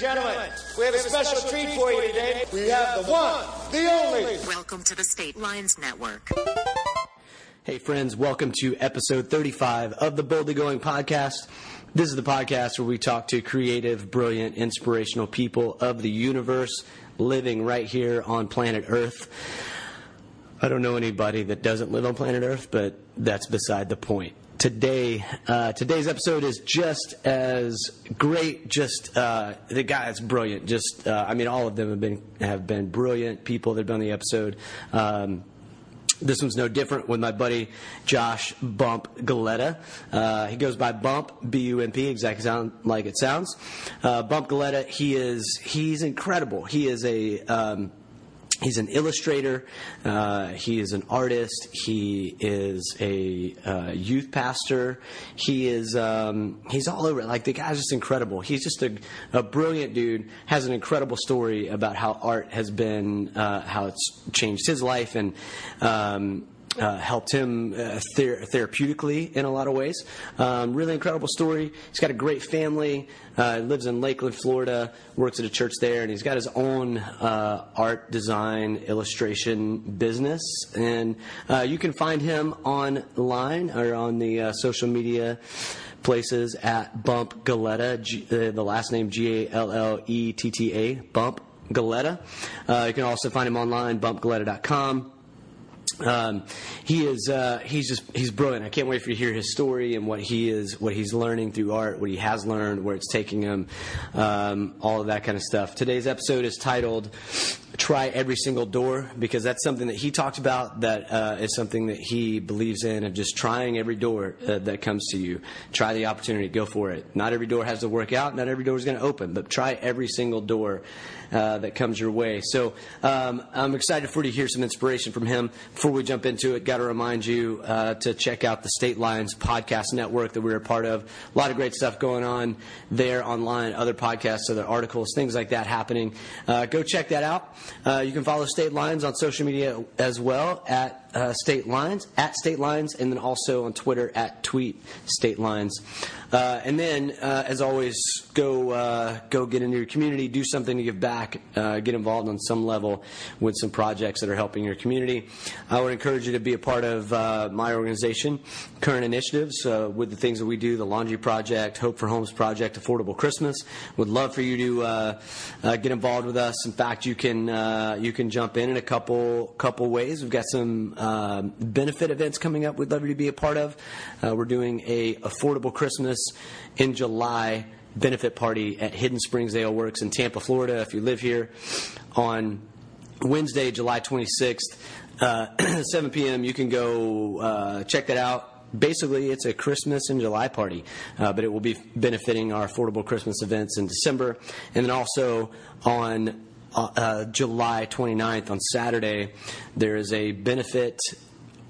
gentlemen, we have a special treat for you today. We have the one, the only. Welcome to the State Lines Network. Hey, friends, welcome to episode 35 of the Boldly Going podcast. This is the podcast where we talk to creative, brilliant, inspirational people of the universe living right here on planet Earth. I don't know anybody that doesn't live on planet Earth, but that's beside the point. Today, uh, today's episode is just as great. Just uh, the guy is brilliant. Just, uh, I mean, all of them have been have been brilliant people that have been on the episode. Um, this one's no different with my buddy Josh Bump Galletta. Uh, he goes by Bump B U M P, exactly sound like it sounds. Uh, Bump Galletta. He is he's incredible. He is a um, He's an illustrator. Uh, he is an artist. He is a uh, youth pastor. He is um, he's all over. Like the guy's just incredible. He's just a, a brilliant dude. Has an incredible story about how art has been uh, how it's changed his life and. Um, uh, helped him uh, ther- therapeutically in a lot of ways. Um, really incredible story. He's got a great family. Uh, lives in Lakeland, Florida. Works at a church there, and he's got his own uh, art, design, illustration business. And uh, you can find him online or on the uh, social media places at Bump Galletta. G- the last name G A L L E T T A. Bump Galletta. you can also find him online, bumpgalletta.com. Um, he is uh, he's just he's brilliant. I can't wait for you to hear his story and what he is what he's learning through art, what he has learned, where it's taking him, um, all of that kind of stuff. Today's episode is titled "Try Every Single Door" because that's something that he talked about. That uh, is something that he believes in of just trying every door uh, that comes to you. Try the opportunity, go for it. Not every door has to work out. Not every door is going to open, but try every single door uh, that comes your way. So um, I'm excited for you to hear some inspiration from him. Before we jump into it, got to remind you uh, to check out the State Lines podcast network that we're a part of. A lot of great stuff going on there online, other podcasts, other articles, things like that happening. Uh, go check that out. Uh, you can follow State Lines on social media as well at uh, State Lines, at State Lines, and then also on Twitter at Tweet State Lines. Uh, and then, uh, as always, go uh, go get into your community, do something to give back, uh, get involved on some level with some projects that are helping your community. I would encourage you to be a part of uh, my organization, current initiatives with the things that we do: the Laundry Project, Hope for Homes Project, Affordable Christmas. Would love for you to get involved with us. In fact, you can you can jump in in a couple couple ways. We've got some benefit events coming up. We'd love you to be a part of. we're doing a affordable Christmas in July benefit party at Hidden Springs Ale Works in Tampa, Florida. If you live here, on Wednesday, July 26th, uh, 7 p.m., you can go uh, check that out. Basically, it's a Christmas and July party, uh, but it will be benefiting our affordable Christmas events in December. And then also on uh, uh, July 29th, on Saturday, there is a benefit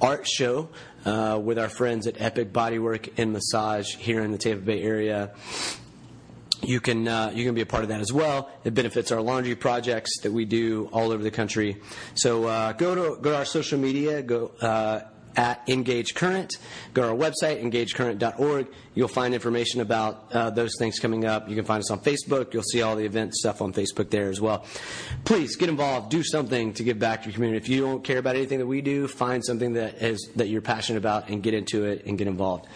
art show uh, with our friends at Epic Bodywork and Massage here in the Tampa Bay area. You can uh, you can be a part of that as well. It benefits our laundry projects that we do all over the country. So uh, go to go to our social media. Go uh, at Engage Current. Go to our website, engagecurrent.org. You'll find information about uh, those things coming up. You can find us on Facebook. You'll see all the event stuff on Facebook there as well. Please get involved. Do something to give back to your community. If you don't care about anything that we do, find something that is that you're passionate about and get into it and get involved.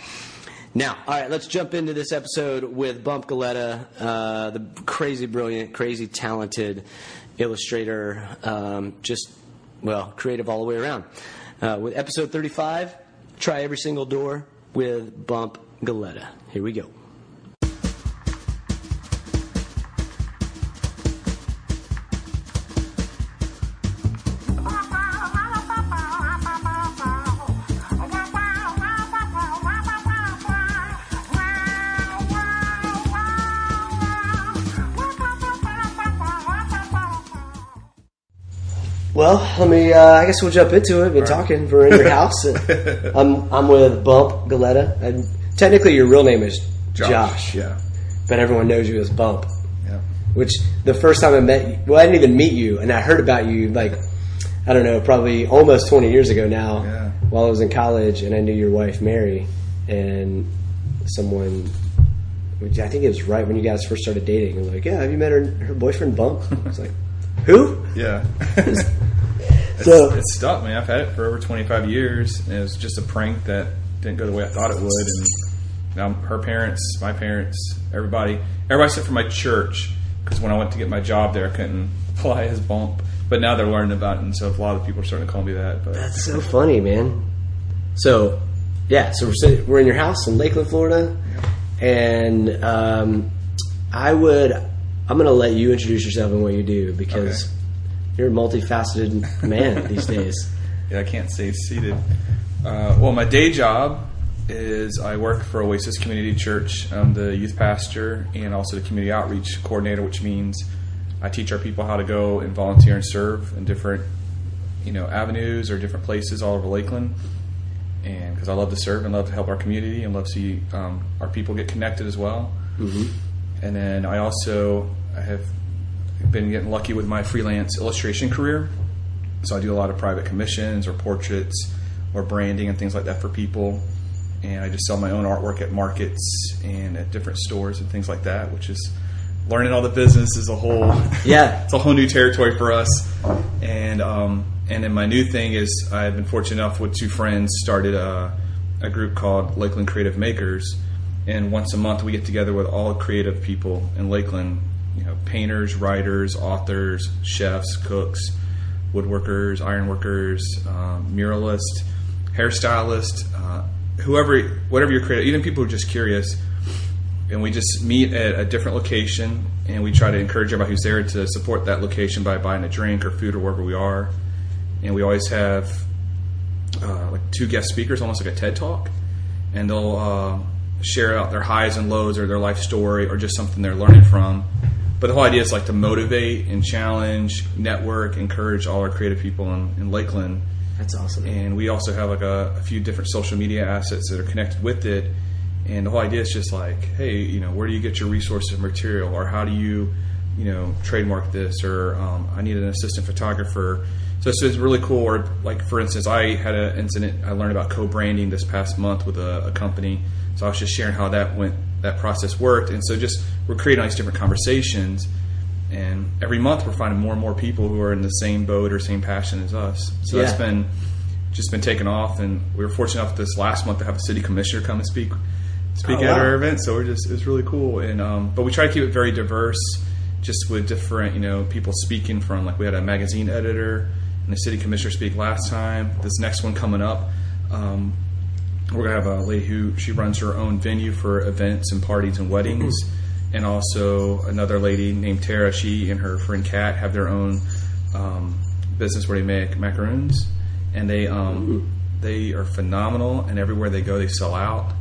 Now, all right, let's jump into this episode with Bump Galletta, uh, the crazy brilliant, crazy talented illustrator, um, just, well, creative all the way around. Uh, with episode 35, try every single door with Bump Galletta. Here we go. Well, let me. Uh, I guess we'll jump into it. We've Been talking. We're in your house. I'm I'm with Bump Galletta. And technically, your real name is Josh. Josh, yeah. But everyone knows you as Bump. Yeah. Which the first time I met you, well, I didn't even meet you, and I heard about you like I don't know, probably almost 20 years ago now, Yeah. while I was in college, and I knew your wife Mary, and someone which I think it was right when you guys first started dating. And like, yeah, have you met her her boyfriend Bump? It's like, who? Yeah. So- it's, it's stuck, man. I've had it for over 25 years, and it was just a prank that didn't go the way I thought it would. And now her parents, my parents, everybody, everybody except for my church, because when I went to get my job there, I couldn't apply as bump. But now they're learning about it, and so a lot of people are starting to call me that. But That's so funny, man. So, yeah, so we're sitting, we're in your house in Lakeland, Florida, and um, I would I'm going to let you introduce yourself and what you do because. You're a multifaceted man these days. Yeah, I can't stay seated. Uh, well, my day job is I work for Oasis Community Church. I'm the youth pastor and also the community outreach coordinator, which means I teach our people how to go and volunteer and serve in different, you know, avenues or different places all over Lakeland. And because I love to serve and love to help our community and love to see um, our people get connected as well. And then I also I have been getting lucky with my freelance illustration career. So I do a lot of private commissions or portraits or branding and things like that for people. And I just sell my own artwork at markets and at different stores and things like that, which is learning all the business is a whole Yeah. it's a whole new territory for us. And um, and then my new thing is I've been fortunate enough with two friends started a, a group called Lakeland Creative Makers, and once a month we get together with all creative people in Lakeland, you know, painters, writers, authors, chefs, cooks, woodworkers, ironworkers, um, muralists, hairstylists, uh, whoever, whatever you're creative, even people who are just curious. And we just meet at a different location and we try to encourage everybody who's there to support that location by buying a drink or food or wherever we are. And we always have uh, like two guest speakers almost like a ted talk. And they'll uh, share out their highs and lows or their life story or just something they're learning from but the whole idea is like to motivate and challenge network encourage all our creative people in, in lakeland. That's awesome. and we also have like a, a few different social media assets that are connected with it. And the whole idea is just like hey you know where do you get your resources and material? Or how do you you know trademark this? Or um, i need an assistant photographer. So it's it's really cool. Or like for instance i had an incident i learned about co-branding this past month with a, a company so i was just sharing how that went that process worked. And so just we're creating all these different conversations. And every month we're finding more and more people who are in the same boat or same passion as us. So Yeah. that's been just been taken off. And we were fortunate enough this last month to have a city commissioner come and speak speak Oh, at wow. our event. So we're just it's really cool. And um, but we try to keep it very diverse just with different you know people speaking from like we had a magazine editor and a city commissioner speak last time. This next one coming up um, we're gonna have a lady who she runs her own venue for events and parties and weddings, and also another lady named Tara. She and her friend Kat have their own um, business where they make macaroons, and they um, they are phenomenal. And everywhere they go, they sell out.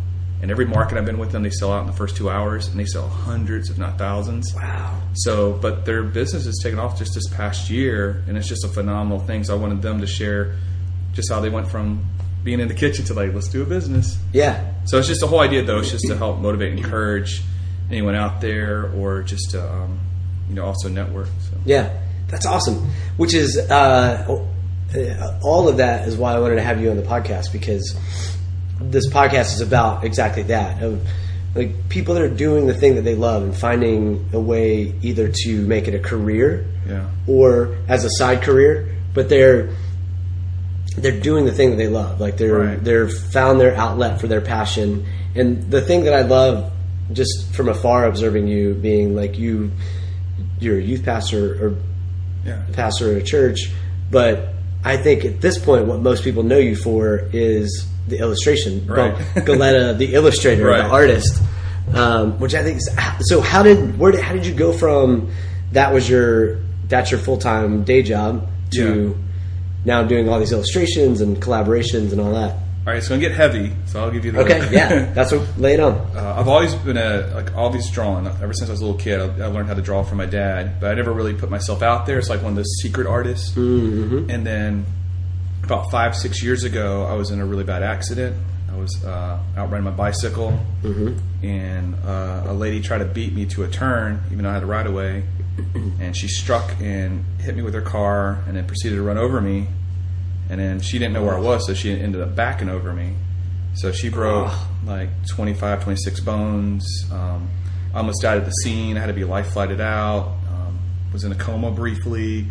And every market I've been with them, they sell out in the first two hours, and they sell hundreds, if not thousands. Wow. So, but their business has taken off just this past year, and it's just a phenomenal thing. So, I wanted them to share just how they went from being in the kitchen to like, let's do a business. Yeah. So, it's just the whole idea, though, It's just to help motivate and encourage anyone out there, or just to, um, you know, also network. So, Yeah, that's awesome. Which is uh, uh, all of that is why I wanted to have you on the podcast because this podcast is about exactly that of like people that are doing the thing that they love and finding a way either to make it a career Yeah. or as a side career, but they're they're doing the thing that they love. Like they're Right. they're found their outlet for their passion. And the thing that I love just from afar observing you being like you you're a youth pastor or yeah. pastor at a church, but I think at this point, what most people know you for is the illustration. Right. Galletta, the illustrator, Right. the artist, um, which I think. Is, so, how did where did, how did you go from that was your that's your full time day job to now I'm doing all these illustrations and collaborations and all that? All right, it's going to get heavy, so I'll give you the. Okay, yeah, that's what. Lay it on. Uh, I've always been a like always drawing. Ever since I was a little kid, I, I learned how to draw from my dad, but I never really put myself out there. It's like one of those secret artists. Mm-hmm. And then about five six years ago, I was in a really bad accident. I was uh, out riding my bicycle, and uh, a lady tried to beat me to a turn, even though I had a right of way, and she struck and hit me with her car, and then proceeded to run over me. And then she didn't know where I was, so she ended up backing over me. So she broke like 25, 26 bones. Um, almost died at the scene. I had to be life flighted out. Um, was in a coma briefly,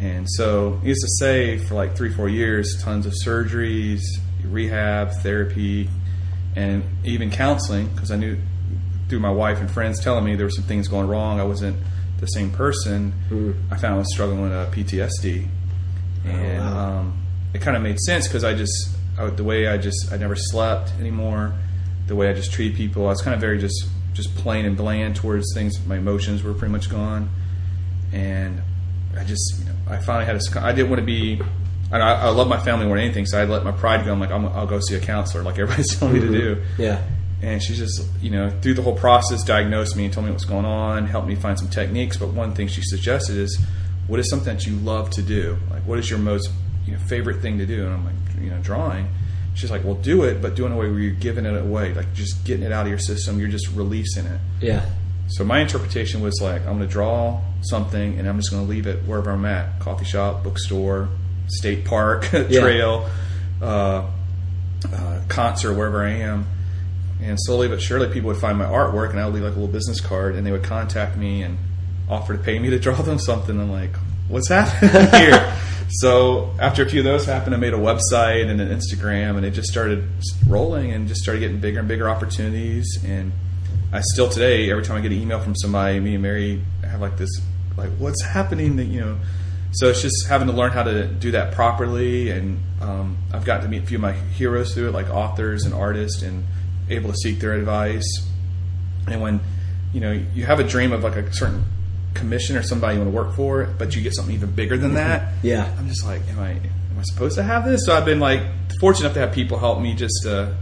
and so used to say for like three, four years, tons of surgeries, rehab, therapy, and even counseling because I knew through my wife and friends telling me there were some things going wrong. I wasn't the same person. I found I was struggling with uh, PTSD, and wow. um, it kind of made sense because I just I, the way I just I never slept anymore. The way I just treated people, I was kind of very just just plain and bland towards things. My emotions were pretty much gone, and I just you know I finally had a. I didn't want to be. I, I love my family more than anything, so I let my pride go. I'm like, I'm, I'll go see a counselor, like everybody's telling me to do. Yeah. And she just, you know, through the whole process, diagnosed me and told me what's going on, helped me find some techniques. But one thing she suggested is, what is something that you love to do? Like, what is your most you know, favorite thing to do? And I'm like, you know, drawing. She's like, well, do it, but do it in a way where you're giving it away, like just getting it out of your system. You're just releasing it. Yeah. So my interpretation was like, I'm going to draw something, and I'm just going to leave it wherever I'm at: coffee shop, bookstore, state park, trail, uh, uh, concert, wherever I am. And slowly but surely, people would find my artwork, and I would leave like a little business card, and they would contact me and offer to pay me to draw them something. I'm like, what's happening here? so after a few of those happened, I made a website and an Instagram, and it just started rolling and just started getting bigger and bigger opportunities. And I still today, every time I get an email from somebody, me and Mary have like this, like, what's happening? That you know. So it's just having to learn how to do that properly, and um, I've gotten to meet a few of my heroes through it, like authors and artists, and able to seek their advice. And when you know you have a dream of like a certain commission or somebody you want to work for, but you get something even bigger than that. Yeah. I'm just like, am I am I supposed to have this? So I've been like fortunate enough to have people help me just to,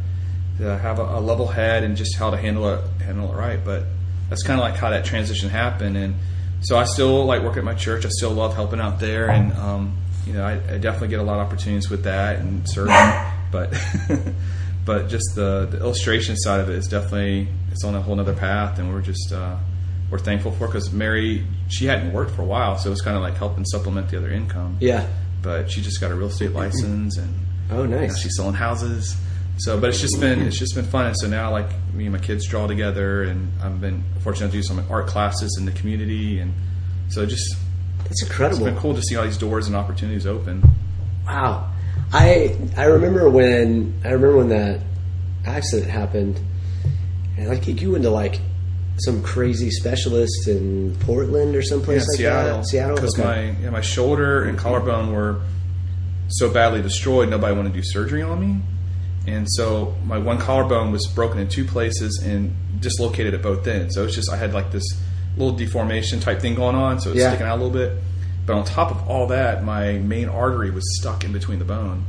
to have a, a level head and just how to handle it handle it right. But that's kind of like how that transition happened. And so I still like work at my church. I still love helping out there, and um, you know I, I definitely get a lot of opportunities with that and serving. but but just the, the illustration side of it is definitely it's on a whole other path, and we're just uh, we're thankful for because Mary she hadn't worked for a while, so it was kind of like helping supplement the other income. Yeah. But she just got a real estate license, and Oh, now nice. she's selling houses. So, but it's just been it's just been fun, and so now like me and my kids draw together, and I've been fortunate to do some art classes in the community, and so just That's it's incredible. It's been cool to see all these doors and opportunities open. Wow. I I remember when I remember when that accident happened, and like you went to like some crazy specialist in Portland or someplace like Seattle, that. Seattle. because Okay. my yeah, my shoulder and collarbone were so badly destroyed, nobody wanted to do surgery on me, and so my one collarbone was broken in two places and dislocated at both ends. So it's just I had like this little deformation type thing going on, so it's Yeah. sticking out a little bit. But on top of all that, my main artery was stuck in between the bone.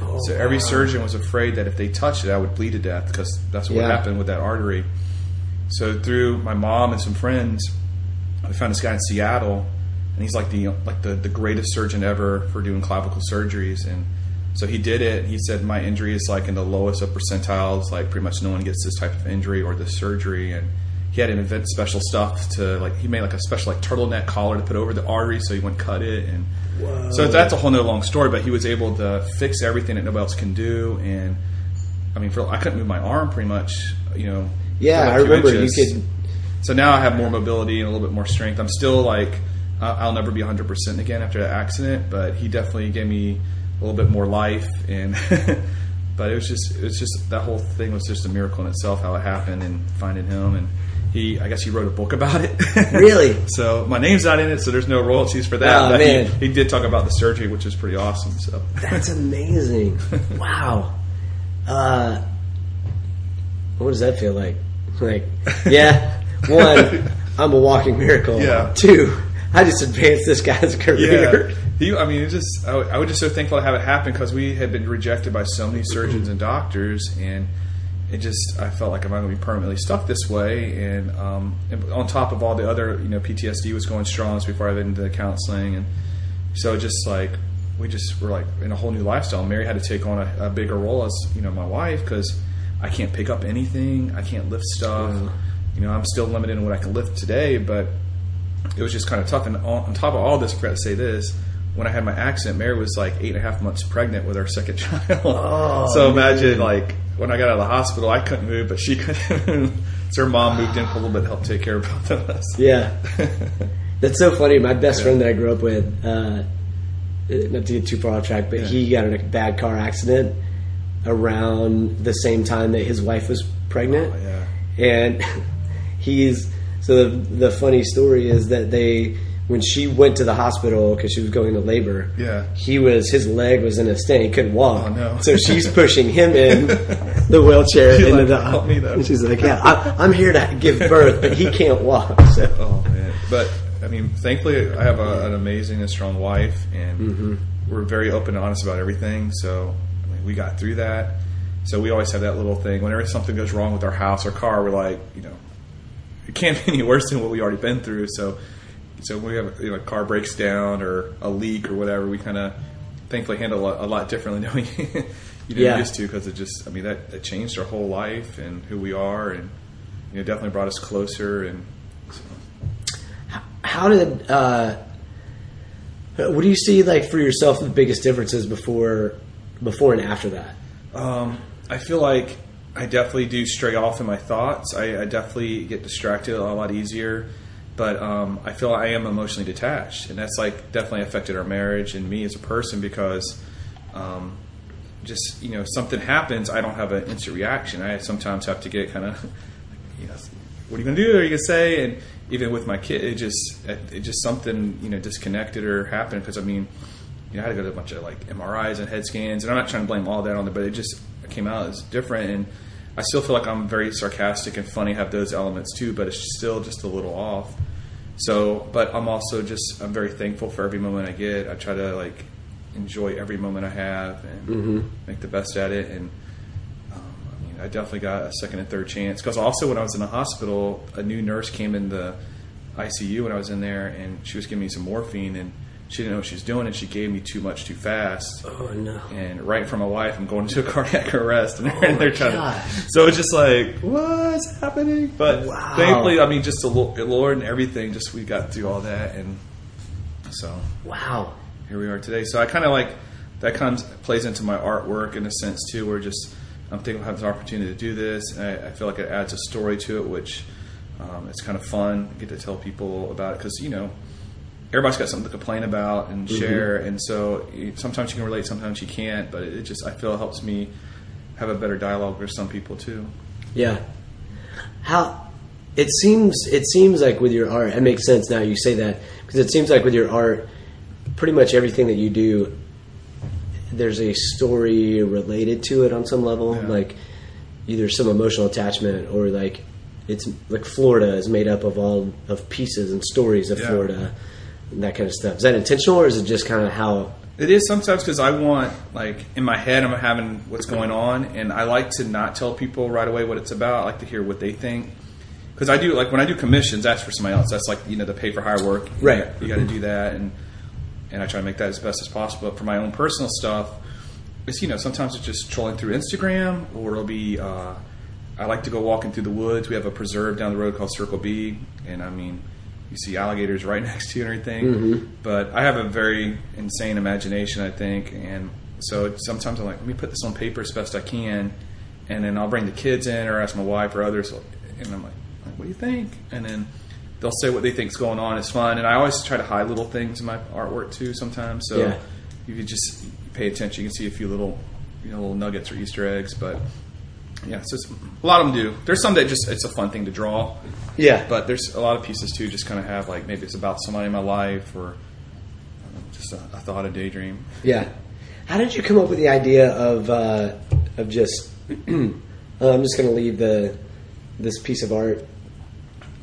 Oh, so every surgeon was afraid that if they touched it, I would bleed to death because that's what Yeah. happened with that artery. So through my mom and some friends, I found this guy in Seattle, and he's like the like the, the greatest surgeon ever for doing clavicle surgeries. And so he did it. He said my injury is like in the lowest of percentiles. Like pretty much no one gets this type of injury or this surgery. And he had to invent special stuff to like he made like a special like turtleneck collar to put over the artery so he wouldn't cut it. And so that's a whole nother long story. But he was able to fix everything that nobody else can do. And I mean, for, I couldn't move my arm pretty much. You know. yeah, like I remember inches. you could. So now I have more mobility and a little bit more strength. I'm still like, I'll never be 100% again after that accident, but he definitely gave me a little bit more life. And, but it was just, it was just, that whole thing was just a miracle in itself, how it happened and finding him. And he, I guess he wrote a book about it. Really? so my name's not in it, so there's no royalties for that. Oh, but man. He, he did talk about the surgery, which is pretty awesome. So That's amazing. wow. Uh, what does that feel like? Like, yeah. One, I'm a walking miracle. Yeah. Two, I just advanced this guy's career. Yeah, he, I mean, it just I, I was just so thankful to have it happen because we had been rejected by so many surgeons and doctors, and it just I felt like am I going to be permanently stuck this way? And, um, and on top of all the other, you know, PTSD was going strong this before I went into the counseling, and so just like we just were like in a whole new lifestyle. Mary had to take on a, a bigger role as you know my wife because I can't pick up anything, I can't lift stuff. You know, I'm still limited in what I can lift today, but it was just kind of tough. And on, on top of all this, I forgot to say this: when I had my accident, Mary was like eight and a half months pregnant with our second child. so imagine like when I got out of the hospital, I couldn't move, but she couldn't move. So her mom moved in for a little bit, to help take care of both of us. Yeah. That's so funny. My best friend that I grew up with, uh, not to get too far off track, but he got in a bad car accident around the same time that his wife was pregnant. Oh, yeah. And he's so the the funny story is that they when she went to the hospital because she was going to labor. Yeah. He was his leg was in a stent. He couldn't walk. Oh, no. So she's pushing him in the wheelchair She's into like, the. "Help me, though." And she's like, "Yeah, I, I'm here to give birth, but he can't walk." So Oh man! But I mean, thankfully, I have a, an amazing and strong wife, and mm-hmm. we're very open and honest about everything. So I mean, we got through that. So we always have that little thing. Whenever something goes wrong with our house or car, we're like, you know, it can't be any worse than what we already been through. So, so when we have you know, a car breaks down or a leak or whatever, we kind of thankfully handle a, a lot differently than we you know Yeah. used to because it just, I mean, that, that changed our whole life and who we are, and you know, definitely brought us closer and. So. how did uh, what do you see like for yourself the biggest differences before before and after that? Um, I feel like I definitely do stray off in my thoughts. I, I definitely get distracted a lot easier, but um, I feel I am emotionally detached, and that's like definitely affected our marriage and me as a person because um, just you know something happens, I don't have an instant reaction. I sometimes have to get kind of you know what are you gonna do? What are you gonna say? And even with my kid, it just it just something you know disconnected or happened because I mean you know, I had to go to a bunch of like MRIs and head scans, and I'm not trying to blame all that on there, but it just came out as different. And I still feel like I'm very sarcastic and funny, have those elements too, but it's still just a little off. So, but I'm also just I'm very thankful for every moment I get. I try to like enjoy every moment I have and make the best at it. And um, I mean, I definitely got a second and third chance because also when I was in the hospital, a new nurse came in the ICU when I was in there, and she was giving me some morphine and she didn't know what she was doing, and she gave me too much too fast. Oh no. And right from my wife, I'm going into a cardiac arrest, and they're, Oh, my they're trying God. to. So it's just like, what's happening? But Wow. thankfully, I mean, just the the Lord and everything, just we got through all that, and so Wow. here we are today. So I kind of like that comes plays into my artwork in a sense too, where just I'm thinking I have this opportunity to do this, and I, I feel like it adds a story to it, which um, it's kind of fun. I get to tell people about it because you know everybody's got something to complain about and mm-hmm. share, and so sometimes you can relate, sometimes you can't. But it just I feel it helps me have a better dialogue with some people too. Yeah. How it seems it seems like with your art, it makes sense now you say that because it seems like with your art, pretty much everything that you do, there's a story related to it on some level, Yeah. like either some emotional attachment or like it's like Florida is made up of all of pieces and stories of Yeah. Florida and that kind of stuff. Is that intentional or is it just kind of how? It is sometimes because I want, like, in my head, I'm having what's going on, and I like to not tell people right away what it's about. I like to hear what they think. Because I do, like, when I do commissions, that's for somebody else. That's like, you know, the pay for hire work. Right. You got to do that, and and I try to make that as best as possible. But for my own personal stuff, it's, you know, sometimes it's just trolling through Instagram, or it'll be, uh, I like to go walking through the woods. We have a preserve down the road called Circle B, and I mean, you see alligators right next to you and everything. Mm-hmm. But I have a very insane imagination, I think, and so sometimes I'm like, let me put this on paper as best I can, and then I'll bring the kids in or ask my wife or others, and I'm like, what do you think? And then they'll say what they think's going on. It's fun, and I always try to hide little things in my artwork too. Sometimes, so Yeah. you could just pay attention. You can see a few little, you know, little nuggets or Easter eggs, but. Yeah, so it's, a lot of them do. There's some that just it's a fun thing to draw, Yeah, but there's a lot of pieces too. Just kind of have like maybe it's about somebody in my life or um, just a, a thought, a daydream. Yeah. How did you come up with the idea of uh, of just? I'm just going to leave the this piece of art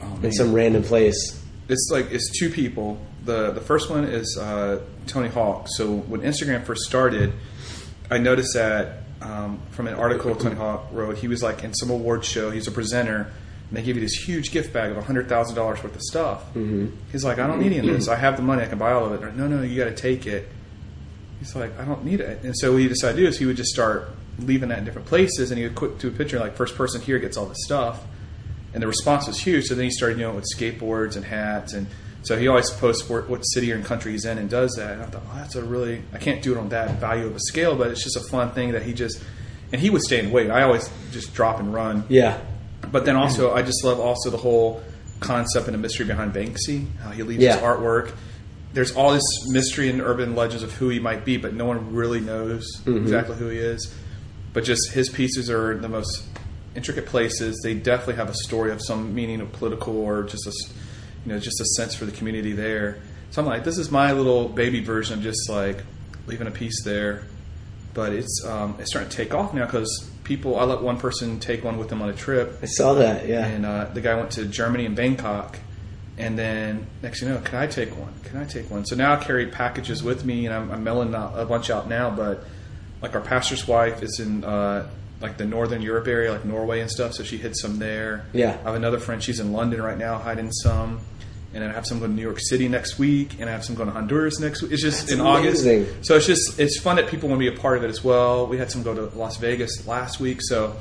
Oh, in some random place. it's like it's two people. The the first one is uh, Tony Hawk. So when Instagram first started, I noticed that um, from an article Tony Hawk wrote, he was like in some award show. He's a presenter, and they give you this huge gift bag of hundred thousand dollars worth of stuff. Mm-hmm. He's like, I don't need any of this. I have the money. I can buy all of it. Like, no, no, you got to take it. He's like, I don't need it. And so what he decided to do is he would just start leaving that in different places, and he would put to a picture like first person here gets all this stuff and the response was huge. So then he started doing it with skateboards and hats, and so he always posts what city or country he's in and does that. And I thought, oh, that's a really I can't do it on that value of a scale, but it's just a fun thing that he just and he would stay and wait. I always just drop and run, Yeah. But then also, I just love also the whole concept and the mystery behind Banksy, how he leaves Yeah. his artwork. There's all this mystery and urban legends of who he might be, but no one really knows Mm-hmm. exactly who he is. But just his pieces are the most intricate places. They definitely have a story of some meaning of political or just a, s- you know, just a sense for the community there. So I'm like, this is my little baby version of just like leaving a piece there but it's um, it's starting to take off now because people. I let one person take one with them on a trip, I saw that. Yeah. and uh, the guy went to Germany and Bangkok, and then next you know, can I take one? Can I take one? So now I carry packages with me, and I'm, I'm mailing a bunch out now. But like our pastor's wife is in uh, like the northern Europe area, like Norway and stuff, so she hid some there. Yeah. I have another friend. She's in London right now, hiding some. And then I have some going to New York City next week, and I have some going to Honduras next week. It's just That's in amazing. August. So it's just it's fun that people want to be a part of it as well. We had some go to Las Vegas last week, so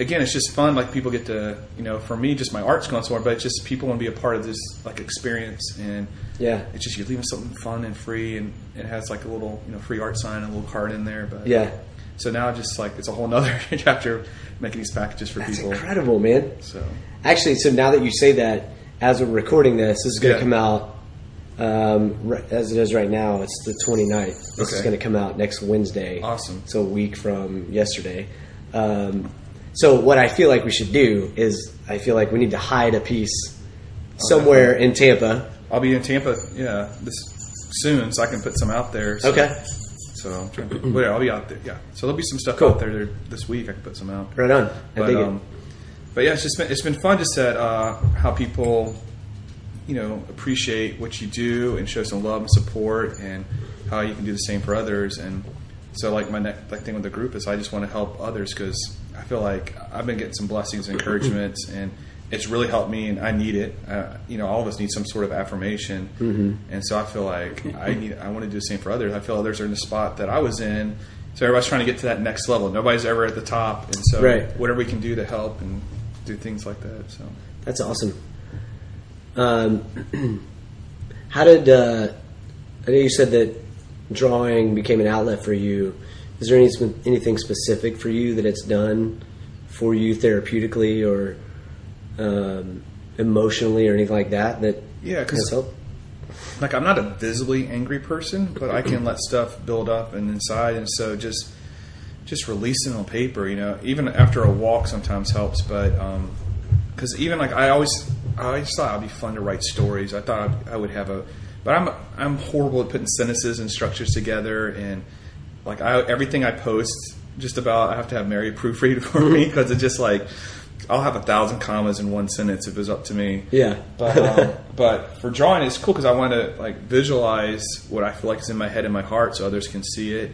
again, it's just fun. Like people get to you know, for me, just my art's going somewhere, but it's just people want to be a part of this like experience, and Yeah. it's just you're leaving something fun and free, and it has like a little you know free art sign and a little card in there. But Yeah. so now just like it's a whole other chapter making these packages for That's people. incredible, man. So Actually, so now that you say that, as we're recording this, this is going to Yeah. come out um, as it is right now. It's the 29th. This is going to come out next Wednesday. Awesome. So a week from yesterday. Um, so what I feel like we should do is I feel like we need to hide a piece somewhere in Tampa. I'll be in Tampa, yeah, this soon, so I can put some out there. So, Okay. So I'm trying to, well, I'll be out there. Yeah. So there'll be some stuff Cool. out there, this week. I can put some out. Right on. I But, dig um, but yeah, it's just been it's been fun just that uh, how people, you know, appreciate what you do and show some love and support, and how you can do the same for others. And so, like my next like thing with the group is, I just want to help others because I feel like I've been getting some blessings and encouragements, and it's really helped me, and I need it. Uh, you know, all of us need some sort of affirmation, Mm-hmm. and so I feel like I need I want to do the same for others. I feel others are in the spot that I was in. So everybody's trying to get to that next level. Nobody's ever at the top, and so Right. whatever we can do to help and do things like that. So That's awesome. Um, how did uh, I know you said that drawing became an outlet for you? Is there any, anything specific for you that it's done for you therapeutically or um, emotionally or anything like that? That Yeah, 'cause- has helped? like I'm not a visibly angry person, but I can let stuff build up and inside, and so just just releasing on paper, you know, even after a walk sometimes helps. But because even like I always I always thought it'd be fun to write stories. I thought I would have a, but I'm I'm horrible at putting sentences and structures together, and like I everything I post just about I have to have Mary proofread for me because it's just like. I'll have a thousand commas in one sentence if it's up to me. Yeah. But um, but for drawing, it's cool because I want to like visualize what I feel like is in my head and my heart, so others can see it.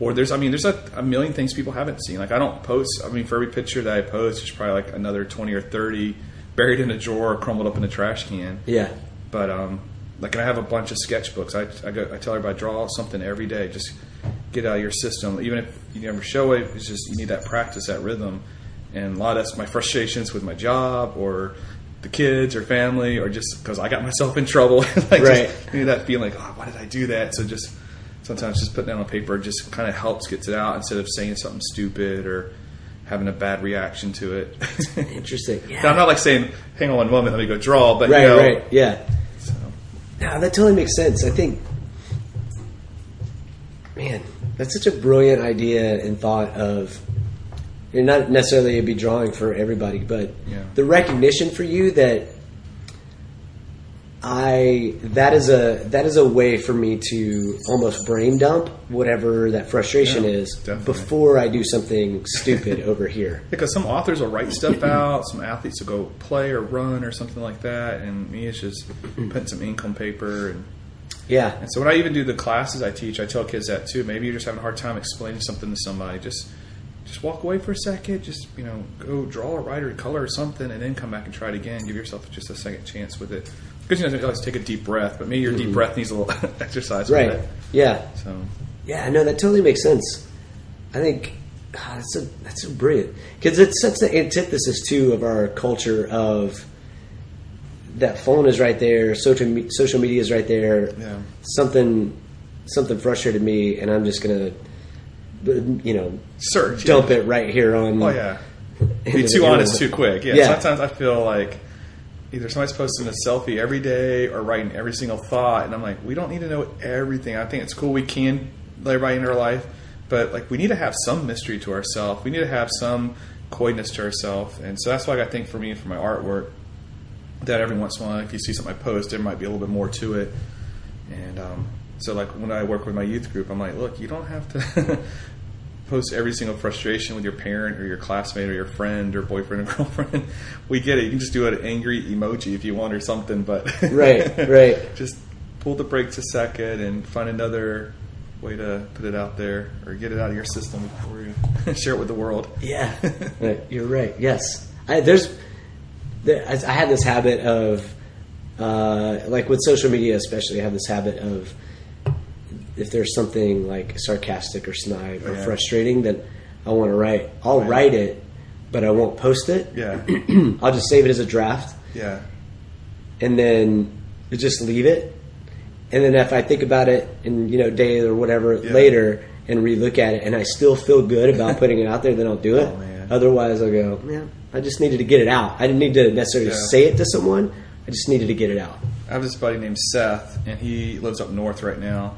Or there's, I mean, there's a, a million things people haven't seen. Like I don't post. I mean, for every picture that I post, there's probably like another twenty or thirty buried in a drawer, or crumbled up in a trash can. Yeah. But um, like and I have a bunch of sketchbooks. I I, go, I tell everybody draw something every day. Just get out of your system. Even if you never show it, it's just you need that practice, that rhythm. And a lot of that's my frustrations with my job or the kids or family or just because I got myself in trouble. like Right. just, you know, that feeling like, oh, why did I do that? So just sometimes just putting down on paper just kind of helps gets it out instead of saying something stupid or having a bad reaction to it. Interesting. And I'm not like saying, hang on one moment, let me go draw, but Right. you know, right. Yeah. so. No, that totally makes sense. I think, man, that's such a brilliant idea and thought of. You're not necessarily be drawing for everybody, but Yeah. the recognition for you that I that is a that is a way for me to almost brain dump whatever that frustration Yeah, is definitely. before I do something stupid over here. Because some authors will write stuff out, some athletes will go play or run or something like that, and me it's just mm-hmm. putting some ink on paper. And, Yeah, and so when I even do the classes I teach, I tell kids that too. Maybe you're just having a hard time explaining something to somebody. Just just walk away for a second. Just you know, go draw or write or color or something, and then come back and try it again. Give yourself just a second chance with it. Because you know, always take a deep breath, but maybe your deep mm-hmm. breath needs a little exercise. right. With it. Yeah, So Yeah, no, that totally makes sense. I think God, that's a that's so brilliant because it's such the antithesis too of our culture of that phone is right there, social me- social media is right there. Yeah. Something something frustrated me, and I'm just gonna, you know, search. dump it right here on Oh, yeah. be too honest too quick. Yeah, Yeah. Sometimes I feel like either somebody's posting a selfie every day or writing every single thought, and I'm like, we don't need to know everything. I think it's cool we can let everybody in our life, but like we need to have some mystery to ourselves. We need to have some coyness to ourselves, and so that's why I think for me for my artwork that every once in a while, if you see something I post, there might be a little bit more to it. And um, so, like when I work with my youth group, I'm like, look, you don't have to post every single frustration with your parent or your classmate or your friend or boyfriend or girlfriend. we get it. You can just do an angry emoji if you want or something, but Right, right. just pull the brakes a second and find another way to put it out there or get it out of your system before you share it with the world. Yeah, Right, you're right. Yes, I, there's. There, I I have this habit of, uh, like with social media, especially, I have this habit of, if there's something like sarcastic or snide or Yeah. frustrating, then I want to write. I'll write it, but I won't post it. Yeah, I'll just save it as a draft, yeah, and then just leave it. And then if I think about it in you know day or whatever Yeah. later and relook at it, and I still feel good about putting it out there, then I'll do it. Oh. Otherwise, I'll go. Man, I just needed to get it out. I didn't need to necessarily Yeah. say it to someone. I just needed to get it out. I have this buddy named Seth, and he lives up north right now.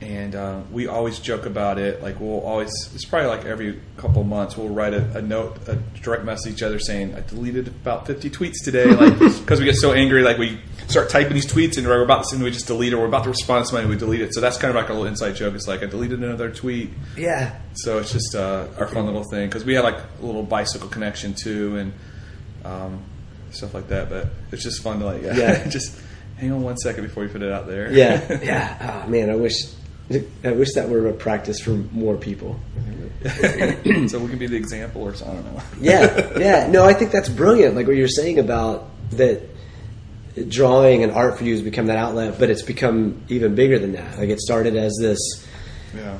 And uh, we always joke about it. Like we'll always, it's probably like every couple months we'll write a, a note, a direct message each other saying, "I deleted about 50 tweets today," like because we get so angry. Like we start typing these tweets and we're about to send, we just delete it. We're about to respond to somebody, we delete it. So that's kind of like a little inside joke. It's like I deleted another tweet. Yeah. So it's just uh, our fun little thing because we had like a little bicycle connection too and um, stuff like that. But it's just fun to like yeah, Yeah. just hang on one second before you put it out there. Yeah. yeah. Oh man, I wish. I wish that were a practice for more people. so we can be the example or something. I don't know. yeah, yeah. No, I think that's brilliant. Like what you're saying about that drawing and art for you has become that outlet, but it's become even bigger than that. Like it started as this Yeah.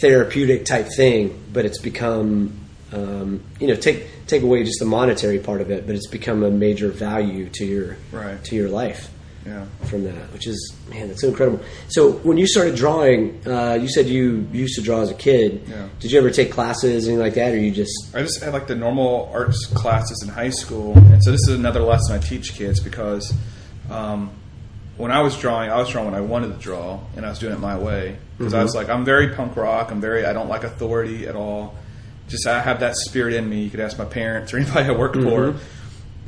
therapeutic type thing, but it's become um, you know take take away just the monetary part of it, but it's become a major value to your Right. to your life Yeah. from that, which is man, that's so incredible. So when you started drawing, uh, you said you used to draw as a kid. Yeah. Did you ever take classes, anything like that, or you just I just had like the normal arts classes in high school, and so this is another lesson I teach kids because um, when I was drawing, I was drawing when I wanted to draw, and I was doing it my way because I was like, I'm very punk rock. I'm very, I don't like authority at all. Just I have that spirit in me. You could ask my parents or anybody I worked for.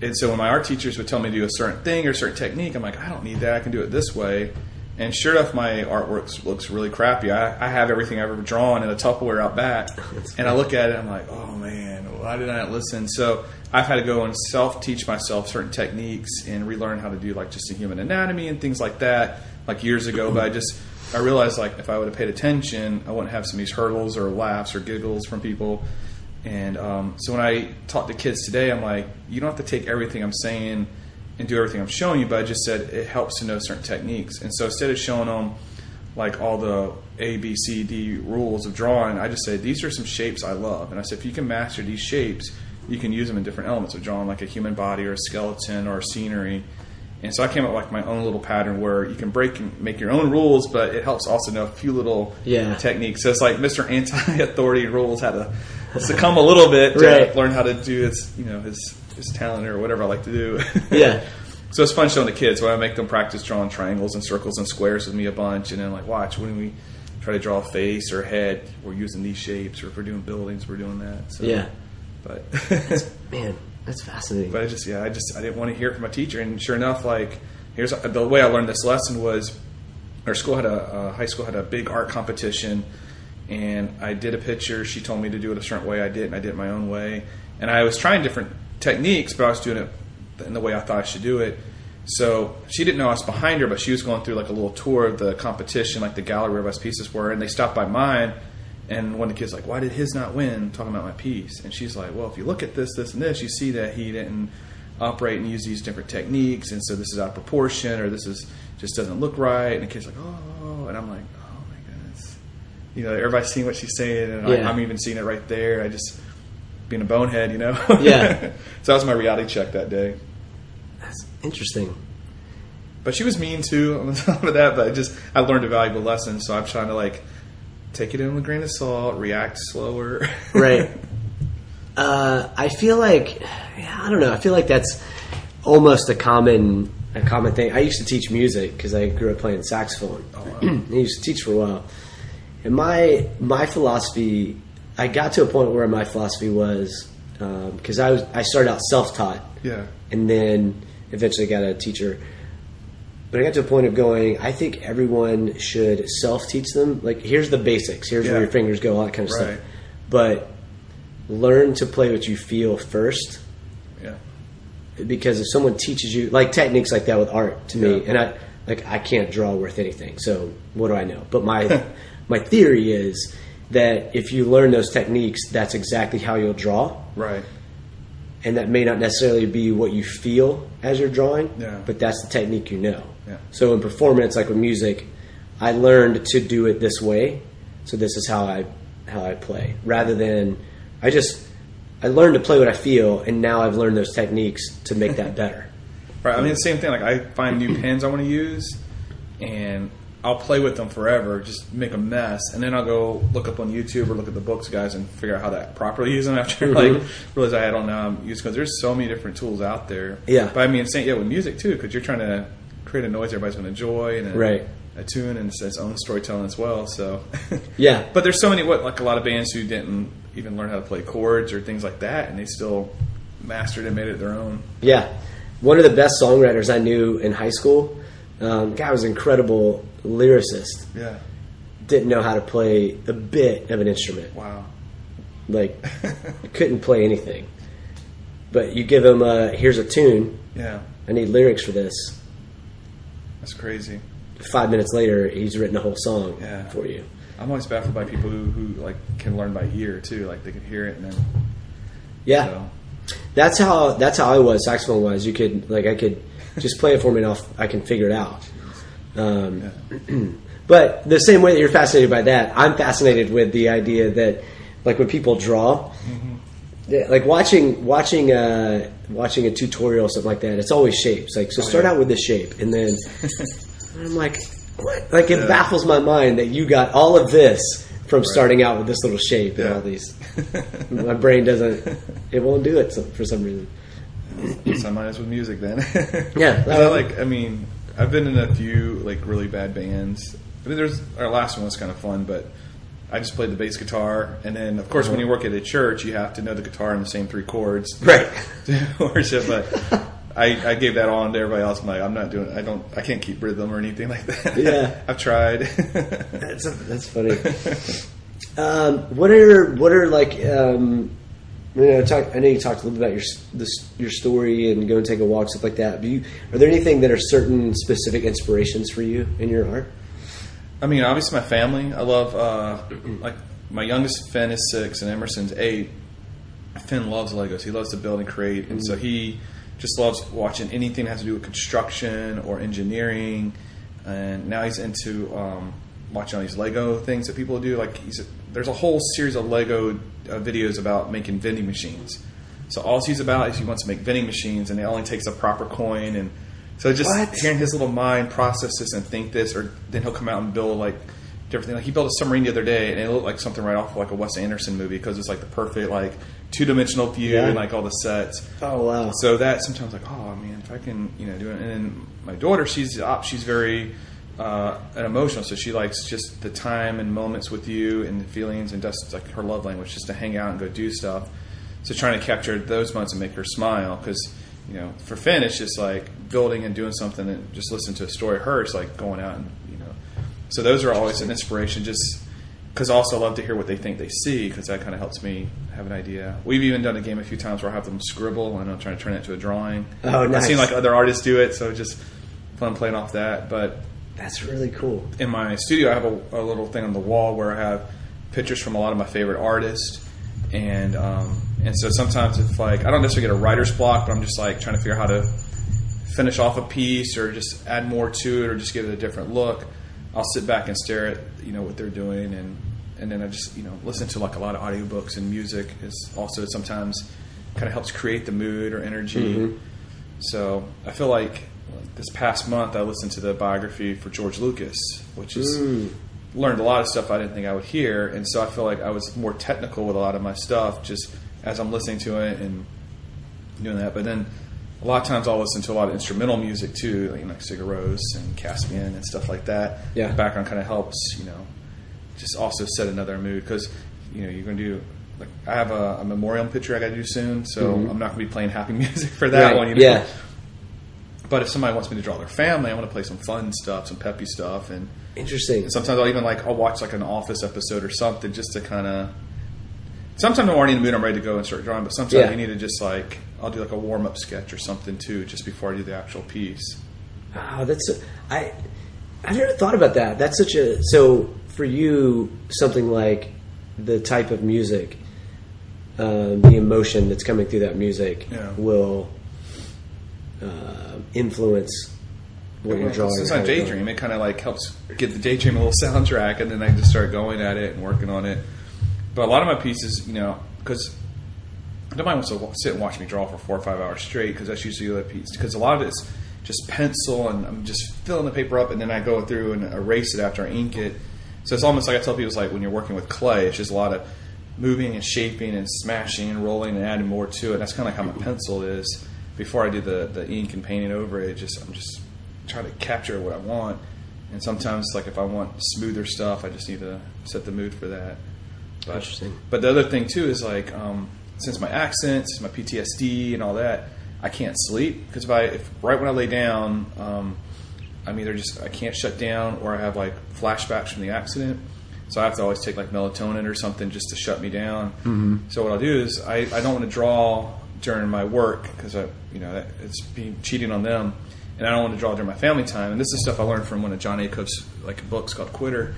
And so when my art teachers would tell me to do a certain thing or a certain technique, I'm like, I don't need that. I can do it this way. And sure enough, my artwork looks really crappy. I, I have everything I've ever drawn in a Tupperware out back, and I look at it. I'm like, oh man, why did I not listen? So I've had to go and self teach myself certain techniques and relearn how to do like just the human anatomy and things like that. Like years ago, but I just I realized like if I would have paid attention, I wouldn't have some of these hurdles or laughs or giggles from people. And um, so when I talk to kids today, I'm like, you don't have to take everything I'm saying and do everything I'm showing you, but I just said it helps to know certain techniques. And so instead of showing them like all the A, B, C, D rules of drawing, I just said these are some shapes I love. And I said if you can master these shapes, you can use them in different elements of drawing, like a human body or a skeleton or a scenery. And so I came up with like my own little pattern where you can break and make your own rules, but it helps also know a few little Yeah. techniques. So it's like Mr. Anti-Authority rules how to succumb a little bit to Right. learn how to do his, you know, his his talent or whatever I like to do. Yeah. so it's fun showing the kids. When I make them practice drawing triangles and circles and squares with me a bunch, and then like watch when we try to draw a face or a head, we're using these shapes, or if we're doing buildings, we're doing that. So, Yeah. But man? That's fascinating. but I just yeah, I just I didn't want to hear it from my teacher, and sure enough, like here's the way I learned this lesson was our school had a uh, high school had a big art competition, and I did a picture. She told me to do it a certain way. I did, and I did it my own way, and I was trying different techniques, but I was doing it in the way I thought I should do it. So she didn't know I was behind her, but she was going through like a little tour of the competition, like the gallery where my pieces were, and they stopped by mine. And one of the kids like, "Why did his not win?" Talking about my piece, and she's like, "Well, if you look at this, this, and this, you see that he didn't operate and use these different techniques, and so this is out of proportion, or this is just doesn't look right." And the kid's like, "Oh," and I'm like, you know, everybody's seeing what she's saying, and Yeah. I, I'm even seeing it right there. I just being a bonehead, you know. Yeah. so that was my reality check that day. That's interesting. But she was mean too on top of that. But I just I learned a valuable lesson, so I'm trying to like take it in with a grain of salt, react slower. Right. Uh, I feel like yeah, I don't know. I feel like that's almost a common a common thing. I used to teach music because I grew up playing saxophone. Oh I used to teach for a while, and my my philosophy. I got to a point where my philosophy was um, because I was I started out self taught. Yeah. and then eventually got a teacher. But I got to a point of going. I think everyone should self teach them. Like, here's the basics. Here's Yeah. where your fingers go. All that kind of Right. stuff. But learn to play what you feel first Yeah. because if someone teaches you like techniques like that with art to me and i like i can't draw worth anything so what do i know but my my theory is that if you learn those techniques that's exactly how you'll draw Right. and that may not necessarily be what you feel as you're drawing Yeah. but that's the technique you know Yeah. so in performance like with music i learned to do it this way so this is how i how i play rather than i just i learned to play what i feel and now i've learned those techniques to make that better Right. I mean, the same thing. Like, I find new pens I want to use, and I'll play with them forever, just make a mess, and then I'll go look up on YouTube or look at the books, guys, and figure out how to properly use them. After Mm-hmm. like realize I don't know how I'm using because there's so many different tools out there. Yeah. But I mean, same yeah with music too, because you're trying to create a noise everybody's going to enjoy and a, Right. a tune and it's its own storytelling as well. So Yeah. But there's so many what like a lot of bands who didn't even learn how to play chords or things like that, and they still mastered and made it their own. Yeah. One of the best songwriters I knew in high school, um, guy was an incredible lyricist. Yeah. Didn't know how to play a bit of an instrument. Wow. Like, couldn't play anything. But you give him a, here's a tune, Yeah. I need lyrics for this. That's crazy. Five minutes later, he's written a whole song Yeah. for you. I'm always baffled by people who, who like can learn by ear too. Like they can hear it and then Yeah. so. That's how that's how I was saxophone wise. You could like I could just play it for me and I'll, I can figure it out. Um, but the same way that you're fascinated by that, I'm fascinated with the idea that like when people draw, yeah, like watching watching uh, watching a tutorial or something like that. It's always shapes. Like so, start yeah. out with the shape and then I'm like, what? Like it baffles my mind that you got all of this from starting out with this little shape and all these. my brain doesn't. It won't do it so, for some reason. So mine is with music then. Yeah. I like. I mean, I've been in a few like really bad bands. I mean, there's our last one was kind of fun, but I just played the bass guitar, and then of course when you work at a church, you have to know the guitar and the same three chords Right. to worship. But I, I gave that on to everybody else. I'm like, I'm not doing. I don't. I can't keep rhythm or anything like that. Yeah. I've tried. That's that's funny. um, what are what are like? Um, you know, talk, I know you talked a little bit about your this, your story and go and take a walk, stuff like that. But you, are there anything that are certain specific inspirations for you in your art? I mean, obviously my family. I love uh, like my youngest Finn is six and Emerson's eight. Finn loves Legos. He loves to build and create, and so he just loves watching anything that has to do with construction or engineering. And now he's into um, watching all these Lego things that people do. Like he's there's a whole series of Lego uh, videos about making vending machines. So all she's about is he wants to make vending machines, and it only takes a proper coin. And so just What? hearing his little mind process this and think this, or then he'll come out and build like different things. Like he built a submarine the other day, and it looked like something right off of like a Wes Anderson movie because it's like the perfect like two dimensional view Yeah. and like all the sets. Oh wow! So that sometimes like, oh man, if I can, you know, do it. And then my daughter, she's she's very uh, an emotional, so she likes just the time and moments with you and the feelings, and just like her love language, just to hang out and go do stuff. So trying to capture those moments and make her smile, because you know, for Finn, it's just like building and doing something, and just listening to a story. Her, it's like going out and you know. So those are always an inspiration, just because I also love to hear what they think they see, because that kind of helps me have an idea. We've even done a game a few times where I have them scribble, and I'm trying to turn it into a drawing. Oh, nice. I've seen like other artists do it, so just fun playing off that. But That's really cool. in my studio, I have a, a little thing on the wall where I have pictures from a lot of my favorite artists, and um, and so sometimes it's like I don't necessarily get a writer's block, but I'm just like trying to figure out how to finish off a piece or just add more to it or just give it a different look. I'll sit back and stare at you know what they're doing, and and then I just you know listen to like a lot of audiobooks and music is also sometimes kind of helps create the mood or energy. So I feel like this past month I listened to the biography for George Lucas, which is mm. learned a lot of stuff I didn't think I would hear, and so I feel like I was more technical with a lot of my stuff, just as I'm listening to it and doing that. But then a lot of times I'll listen to a lot of instrumental music too, like, like Sigur Rós and Caspian and stuff like that. Yeah. The background kind of helps, you know, just also set another mood because you know you're going to do. Like I have a, a memorial picture I got to do soon, so mm-hmm. I'm not going to be playing happy music for that Right, one. You know? yeah. But if somebody wants me to draw their family, I want to play some fun stuff, some peppy stuff, and Interesting. sometimes I'll even like I'll watch like an Office episode or something just to kind of. Sometimes I'm already in the mood. I'm ready to go and start drawing, but sometimes Yeah. you need to just like I'll do like a warm up sketch or something too, just before I do the actual piece. Wow, that's I. I've never thought about that. That's such a so for you something like the type of music, um, the emotion that's coming through that music Yeah. will uh, influence what you're drawing. Since I daydream, it kind of like helps get the daydream a little soundtrack, and then I just start going at it and working on it. But a lot of my pieces, you know, because nobody wants to sit and watch me draw for four or five hours straight, because that's usually the other piece. Because a lot of it's just pencil, and I'm just filling the paper up, and then I go through and erase it after I ink it. So it's almost like I tell people, it's like when you're working with clay, it's just a lot of moving and shaping and smashing and rolling and adding more to it. That's kind of like how my pencil is. Before I do the, the ink and painting over it, just I'm just trying to capture what I want. And sometimes, like if I want smoother stuff, I just need to set the mood for that. But, Interesting. But the other thing too is like um, since my accents, my PTSD, and all that, I can't sleep because if I if right when I lay down, um, I'm either just I can't shut down or I have like flashbacks from the accident. So I have to always take like melatonin or something just to shut me down. Mm-hmm. So what I'll do is I, I don't want to draw during my work because I you know it's being cheating on them, and I don't want to draw during my family time. And this is stuff I learned from one of Jon Acuff's like books called Quitter.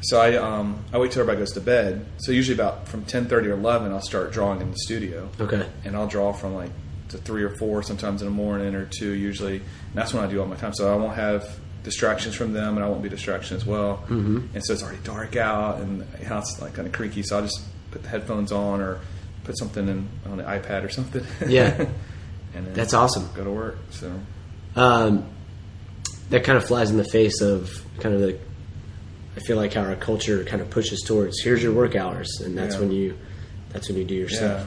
So I um, I wait till everybody goes to bed. So usually about from ten thirty or eleven, I'll start drawing in the studio. Okay. And I'll draw from like to three or four, sometimes in the morning or two usually. And that's when I do all my time. So I won't have distractions from them, and I won't be distraction as well. Mm-hmm. And so it's already dark out, and the house is like kind of creaky. So I'll just put the headphones on or put something in on the iPad or something. Yeah. and then That's awesome. Go to work. So Um, that kind of flies in the face of kind of the. I feel like how our culture kind of pushes towards here's your work hours, and that's Yeah. when you, that's when you do your Yeah. stuff.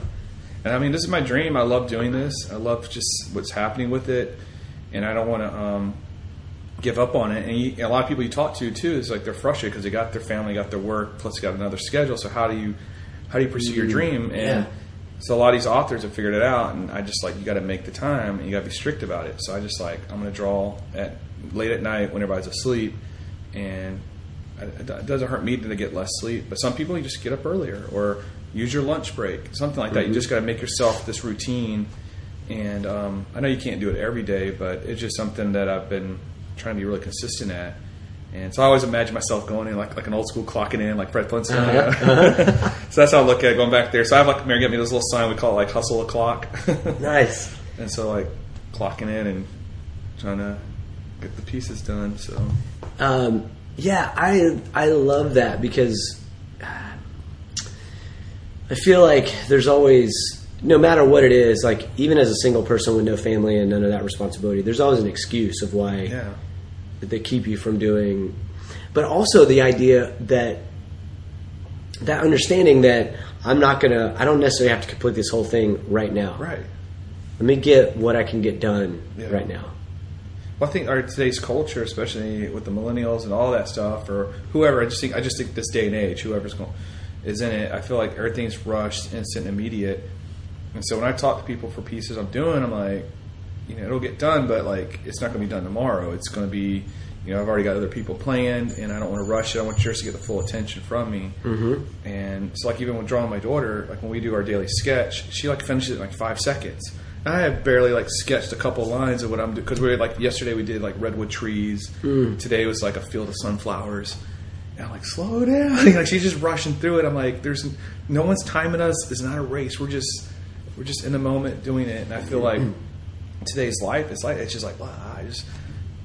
And I mean, this is my dream. I love doing this. I love just what's happening with it, and I don't want to um, give up on it. And you, a lot of people you talk to too is like they're frustrated because they got their family, got their work, plus they got another schedule. So how do you how do you pursue your dream? And Yeah. so a lot of these authors have figured it out, and I just like you got to make the time and you got to be strict about it. So I just like I'm going to draw at late at night when everybody's asleep, and it doesn't hurt me to get less sleep. But some people you just get up earlier or use your lunch break, something like that. You just got to make yourself this routine. And um, I know you can't do it every day, but it's just something that I've been trying to be really consistent at. And so I always imagine myself going in like like an old school clocking in, like Fred Flintstone. so that's how I look at it, going back there. So I have like Mary get me this little sign we call it like hustle o'clock. Nice. and so like clocking in and trying to get the pieces done. So Um, yeah, I I love that because uh, I feel like there's always, no matter what it is, like even as a single person with no family and none of that responsibility, there's always an excuse of why yeah, that they keep you from doing. But also the idea that that understanding that I'm not gonna, I don't necessarily have to complete this whole thing right now. right. Let me get what I can get done Yeah. right now. Well, I think our today's culture, especially with the millennials and all that stuff, or whoever, I just think I just think this day and age, whoever's going is in it, I feel like everything's rushed, instant, immediate. And so when I talk to people for pieces I'm doing, I'm like, you know, it'll get done, but like it's not going to be done tomorrow. It's going to be, you know, I've already got other people planned, and I don't want to rush it. I want yours to get the full attention from me. Mm-hmm. And it's like even when drawing my daughter, like when we do our daily sketch, she like finishes it in like five seconds. I have barely like sketched a couple lines of what I'm doing because we were like yesterday we did like redwood trees. Today was like a field of sunflowers. And I'm like, slow down. like she's just rushing through it. I'm like, there's no one's timing us. It's not a race. We're just we're just in the moment doing it. And I feel like today's life it's like it's just like, wow, just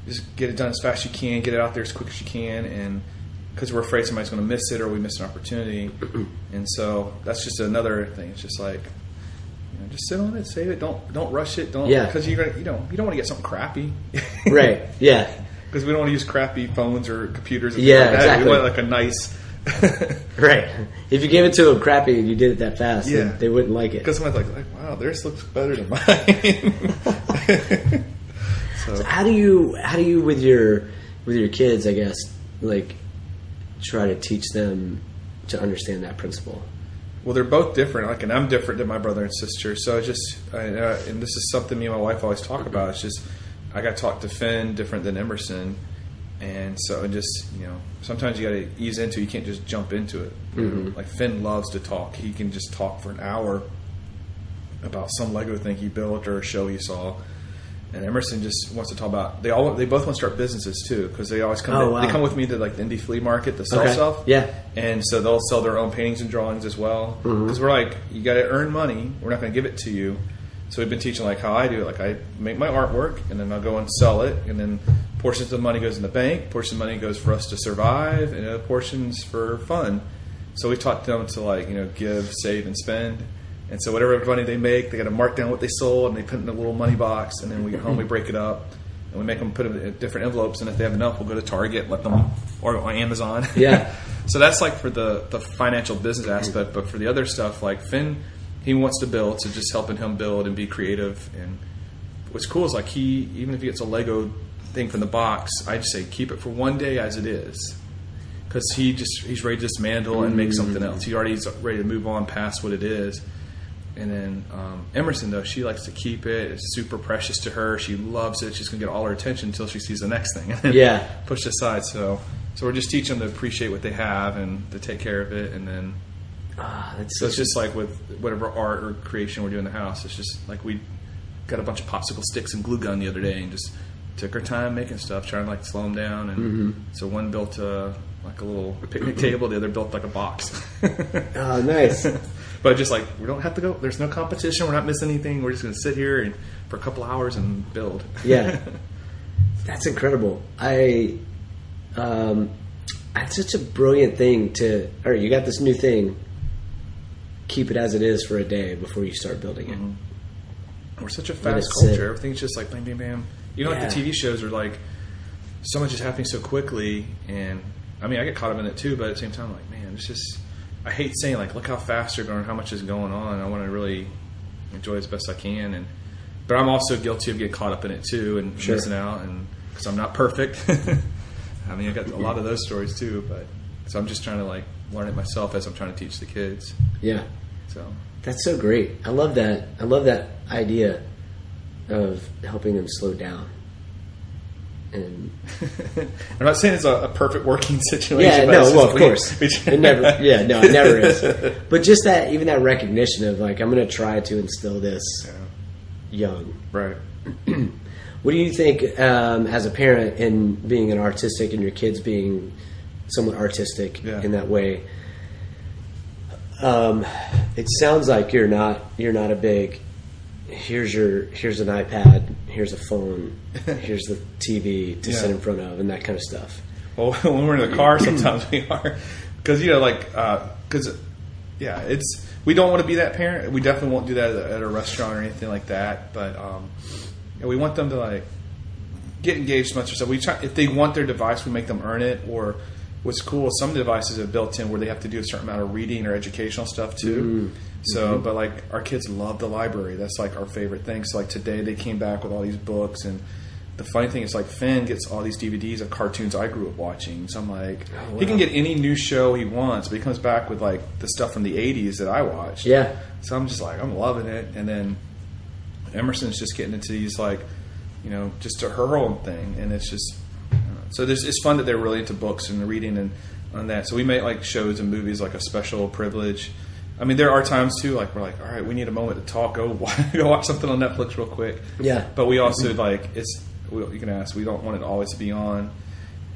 just get it done as fast as you can, get it out there as quick as you can, and because we're afraid somebody's going to miss it or we miss an opportunity. and so that's just another thing. It's just like you know, just sit on it, save it. Don't don't rush it. Don't Yeah. because you're gonna you know you don't want to get something crappy. Right. Yeah. Because we don't want to use crappy phones or computers. And Yeah, like that. exactly. We want like a nice, Right. If you gave it to them crappy and you did it that fast, Yeah. they wouldn't like it. Because somebody's like, like, wow, theirs looks better than mine. so, How do you how do you with your with your kids, I guess, like try to teach them to understand that principle? well, they're both different. Like, and I'm different than my brother and sister. So it's just, I, uh, and this is something me and my wife always talk about. It's just, I got taught to Finn different than Emerson, and so it just, you know, sometimes you got to ease into. it. You can't just jump into it. Like Finn loves to talk. He can just talk for an hour about some Lego thing he built or a show he saw. And Emerson just wants to talk about. They all they both want to start businesses too because they always come. Oh, to- wow. They come with me to like the indie flea market to sell Okay. stuff. Yeah. and so they'll sell their own paintings and drawings as well. Mm-hmm. Because we're like, you got to earn money. We're not going to give it to you. So we've been teaching like how I do it. Like I make my artwork and then I'll go and sell it, and then portions of the money goes in the bank, portion of the money goes for us to survive, and other portions for fun. So we taught them to like you know give, save, and spend. And so whatever money they make, they got to mark down what they sold, and they put it in a little money box. And then we get home, we break it up, and we make them put it in different envelopes. And if they have enough, we'll go to Target, let them, or on Amazon. Yeah. so that's like for the the financial business aspect. But for the other stuff, like Finn, he wants to build, so just helping him build and be creative. And what's cool is like he, even if he gets a Lego thing from the box, I just say keep it for one day as it is. Because he just he's ready to dismantle and make something else. He already is ready to move on past what it is. And then um, Emerson, though, she likes to keep it. It's super precious to her. She loves it. She's gonna get all her attention until she sees the next thing. And then Yeah. push it aside. So, so we're just teaching them to appreciate what they have and to take care of it. And then, Ah, that's so it's just like with whatever art or creation we're doing in the house. It's just like we got a bunch of popsicle sticks and glue gun the other day and just took our time making stuff, trying to like slow them down. And Mm-hmm. so one built a, like a little picnic table, the other built like a box. Oh, nice. But just like we don't have to go. There's no competition. We're not missing anything. We're just going to sit here and for a couple hours and build. Yeah. That's incredible. I, um, it's such a brilliant thing to. All right, you got this new thing. Keep it as it is for a day before you start building it. We're such a fast it sit. culture. Everything's just like bam, bam, bam. You know, like the TV shows are like so much is happening so quickly, and I mean, I get caught up in it too. But at the same time, I'm like, man, it's just I hate saying like, look how fast they're going, how much is going on. I want to really enjoy as best I can, and but I'm also guilty of getting caught up in it too and Sure. missing out, and because I'm not perfect. I mean, I got a lot of those stories too, but so I'm just trying to like learn it myself as I'm trying to teach the kids. Yeah. So That's so great. I love that. I love that idea of helping them slow down. And I'm not saying it's a, a perfect working situation. yeah, but no, well, of course, it never. Yeah, no, it never is. But just that, even that recognition of like, I'm going to try to instill this young. Right. What do you think, um, as a parent, in being an artistic and your kids being somewhat artistic Yeah. in that way? Um, it sounds like you're not you're not a big. Here's your here's an iPad. Here's a phone. Here's the TV to sit in front of, and that kind of stuff. Well, when we're in the car, sometimes we are because you know, like, because yeah, it's we don't want to be that parent. We definitely won't do that at a, restaurant or anything like that. But um, yeah, we want them to like get engaged as much as we try. If they want their device, we make them earn it. Or what's cool, is some devices are built in where they have to do a certain amount of reading or educational stuff too. So, mm-hmm. but like our kids love the library. That's like our favorite thing. So, like today, they came back with all these books and. The funny thing is, like Finn gets all these DVDs of cartoons I grew up watching. So I'm like, oh, he can get any new show he wants, but he comes back with like the stuff from the '80s that I watched. Yeah. So I'm just like, I'm loving it. And then Emerson's just getting into these like, you know, just her own thing, and it's just know. so. There's, it's fun that they're really into books and reading and on that. So we make like shows and movies like a special privilege. I mean, there are times too, like we're like, all right, we need a moment to talk. Go, go watch something on Netflix real quick. Yeah. But we also like it's. We, you can ask. We don't want it always to be on,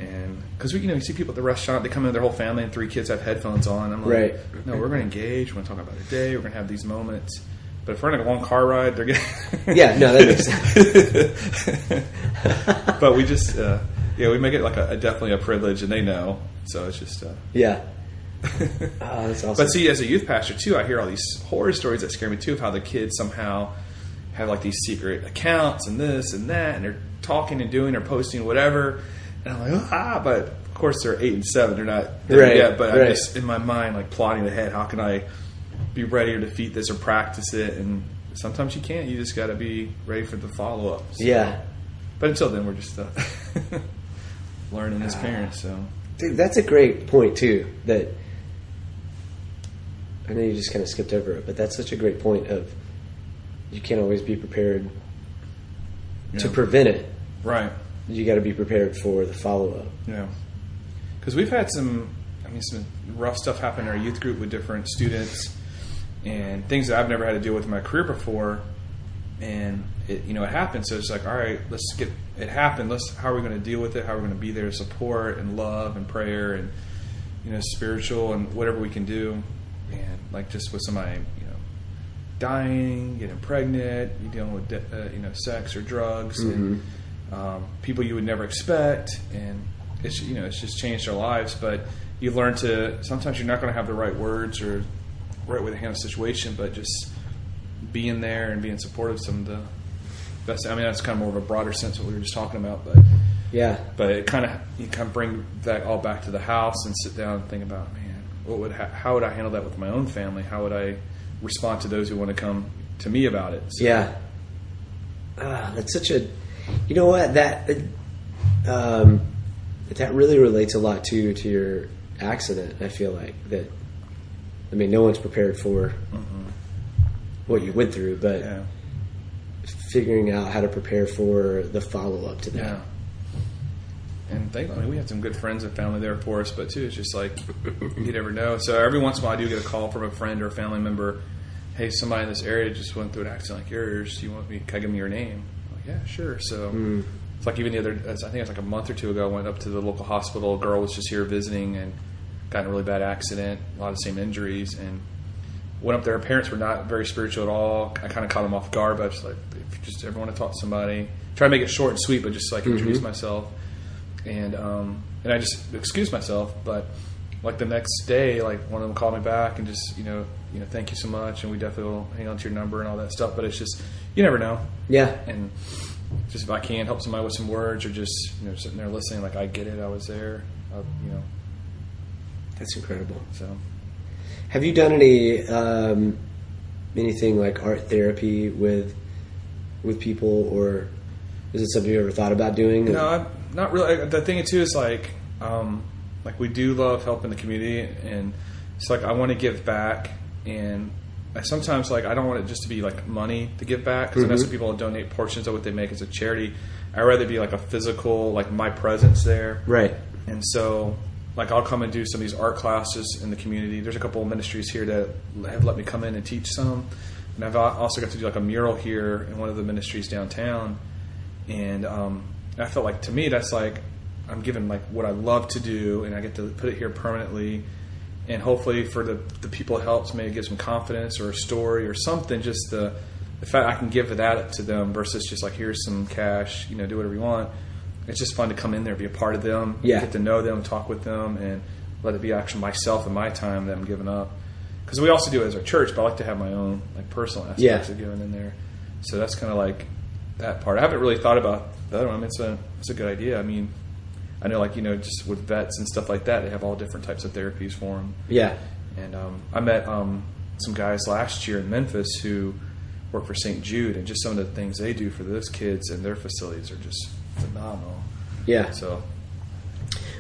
and because we, you know, you see people at the restaurant, they come in with their whole family, and three kids have headphones on. I'm like, Right. no, we're going to engage. We're going to talk about a day. We're going to have these moments. But if we're in a long car ride, they're getting. Yeah, no, that makes sense. but we just, uh, yeah, we make it like a, a definitely a privilege, and they know. So it's just. Uh, Yeah. Oh, that's awesome. But see, as a youth pastor too, I hear all these horror stories that scare me too of how the kids somehow have like these secret accounts and this and that, and they're talking and doing or posting whatever. And I'm like, ah, but of course, they're eight and seven. They're not there Right, yet, but right. I'm just in my mind like plotting ahead. How can I be ready to defeat this or practice it? And sometimes you can't. You just got to be ready for the follow up. Yeah. But until then, we're just uh, learning as parents. So Dude, that's a great point too. That I know you just kind of skipped over it, but that's such a great point of you can't always be prepared to prevent it. right, You got to be prepared for the follow up. yeah. Because we've had some, I mean, some rough stuff happen in our youth group with different students and things that I've never had to deal with in my career before. And it, you know, it happened. So it's like, all right, let's get it happened. Let's how are we going to deal with it? How are we going to be there to support and love and prayer and you know, spiritual and whatever we can do. Like just with somebody, you know, dying, getting pregnant, you dealing with uh, you know sex or drugs and um, people you would never expect, and it's you know it's just changed their lives. But you learn to sometimes you're not going to have the right words or right way to handle the situation, but just being there and being supportive. Some of the best. I mean, that's kind of more of a broader sense of what we were just talking about, but Yeah. but it kind of you kind of bring that all back to the house and sit down and think about man what would ha- how would I handle that with my own family how would I respond to those who want to come to me about it so, Yeah. Ah, that's such a. You know what that um, that really relates a lot to to your accident. I feel like that. I mean, no one's prepared for what you went through, but yeah figuring out how to prepare for the follow up to that. yeah and thank, I mean, we have some good friends and family there for us, but too, it's just like you never know. So every once in a while, I do get a call from a friend or a family member. Hey, somebody in this area just went through an accident like yours. Do you want me? Can I give me your name? I'm like, yeah, sure. So mm. it's like even the other. I think it was like a month or two ago. I went up to the local hospital. A girl was just here visiting and got in a really bad accident. A lot of the same injuries and went up there. Her parents were not very spiritual at all. I kind of caught them off guard, but I was like, if you just ever want to talk to somebody, try to make it short and sweet, but just like introduce mm-hmm. myself. And um, and I just excused myself, but like the next day, like one of them called me back and just you know you know thank you so much, and we definitely will hang on to your number and all that stuff. But it's just you never know, Yeah. and just if I can help somebody with some words or just you know sitting there listening, like I get it, I was there, uh, you know. That's incredible. So Have you done any um, anything like art therapy with with people, or is it something you ever thought about doing? No, not really. The thing too is like, um, like we do love helping the community, and it's like I want to give back, and I sometimes like I don't want it just to be like money to give back because I know some people donate portions of what they make as a charity. I'd rather be like a physical, like my presence there, Right. and so, like, I'll come and do some of these art classes in the community. There's a couple of ministries here that have let me come in and teach some. And I've also got to do like a mural here in one of the ministries downtown. And um, I felt like to me, that's like I'm given like what I love to do, and I get to put it here permanently. And hopefully, for the, the people it helps, maybe give some confidence or a story or something. Just the the fact I can give that to them versus just like here's some cash, you know, do whatever you want it's just fun to come in there, be a part of them, Yeah. get to know them, talk with them, and let it be actually myself and my time that I'm giving up. Because we also do it as our church, but I like to have my own like personal aspects Yeah. of giving in there. So that's kind of like that part. I haven't really thought about the other one. I mean, it's a it's a good idea. I mean, I know like you know just with vets and stuff like that, they have all different types of therapies for them. Yeah. And um, I met um, some guys last year in Memphis who work for St. Jude, and just some of the things they do for those kids and their facilities are just phenomenal. Yeah. So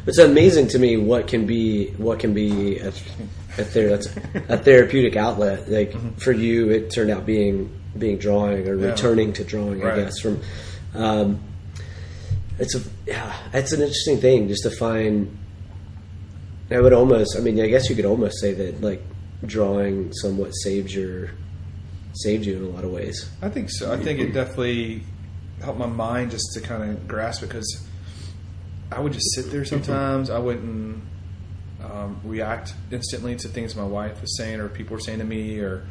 It's amazing to me what can be what can be a, a, ther- a therapeutic outlet. Like for you, it turned out being being drawing or Mm-hmm. Yeah. returning to drawing. I guess from um, it's a yeah, it's an interesting thing just to find. I would almost, I mean, I guess you could almost say that like drawing somewhat saved your saved you in a lot of ways. I think so. I think it definitely helped my mind just to kind of grasp it because I would just sit there sometimes. I wouldn't um, react instantly to things my wife was saying or people were saying to me or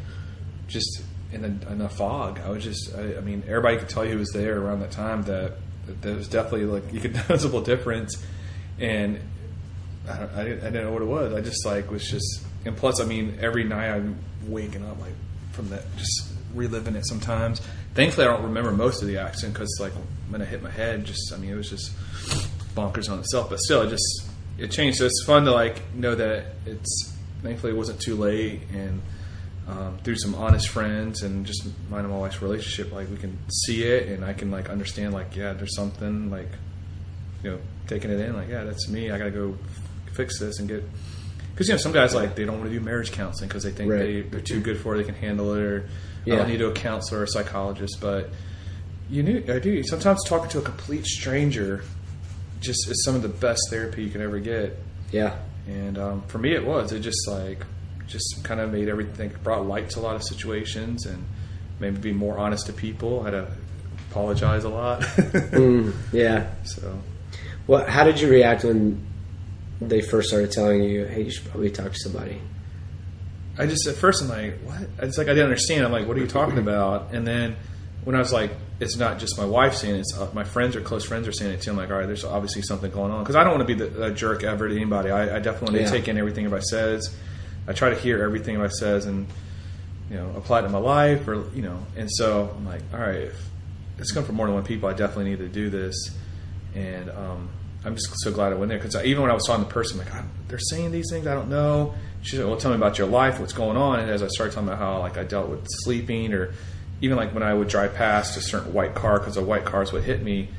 just in a, in a fog. I was just, I, I mean, everybody could tell you who was there around that time that, that there was definitely like, you could noticeable difference. And I, don't- I, didn't, I didn't know what it was. I just like was just, and plus, I mean, every night I'm waking up like from that, just reliving it sometimes. Thankfully, I don't remember most of the accident because like when I hit my head, just I mean, it was just bonkers on itself. But still, it just it changed. So it's fun to like know that it's thankfully it wasn't too late and um, through some honest friends and just mine and my wife's relationship, like we can see it and I can like understand like yeah, there's something like you know taking it in like yeah, that's me. I got to go f- fix this and get because you know some guys like they don't want to do marriage counseling because they think Right. they they're too good for it, they can handle it, or I don't need to a counselor or a psychologist. But you knew I do sometimes talking to a complete stranger just is some of the best therapy you can ever get. Yeah. And um, for me, it was. It just like just kind of made everything brought light to a lot of situations and maybe be more honest to people. I had to apologize a lot. Mm, yeah. so Well, how did you react when they first started telling you, "Hey, you should probably talk to somebody"? I just at first I'm like, what? It's like I didn't understand. I'm like, what are you talking about? And then when I was like, it's not just my wife saying it, it's uh, my friends or close friends are saying it too. I'm like, all right, there's obviously something going on because I don't want to be the, a jerk ever to anybody. I, I definitely want Yeah. to take in everything everybody says. I try to hear everything everybody says and you know apply it to my life or you know. And so I'm like, all right, if it's coming from more than one people, I definitely need to do this. And um, I'm just so glad I went there because even when I was talking to the person, I'm like, "God, they're saying these things I don't know. She's like, well, tell me about your life, what's going on. And as I started talking about how like I dealt with sleeping, or even like when I would drive past a certain white car because the white cars would hit me,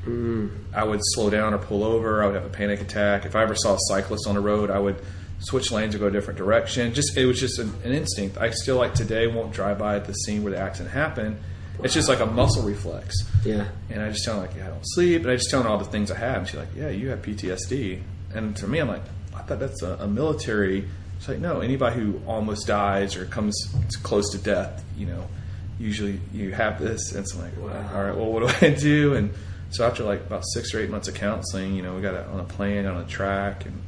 I would slow down or pull over. I would have a panic attack. If I ever saw a cyclist on the road, I would switch lanes or go a different direction. Just it was just an, an instinct. I still like today won't drive by at the scene where the accident happened. It's just like a muscle reflex. Yeah. And I just tell her like, yeah, I don't sleep. And I just tell her all the things I have. And she's like, yeah, you have PTSD. And to me, I'm like, I thought that's a, a military. She's like, no, anybody who almost dies or comes close to death, you know, usually you have this. And so I'm like, well, all right, well, what do I do? And so after like about six or eight months of counseling, you know, we got on a plan, on a track, and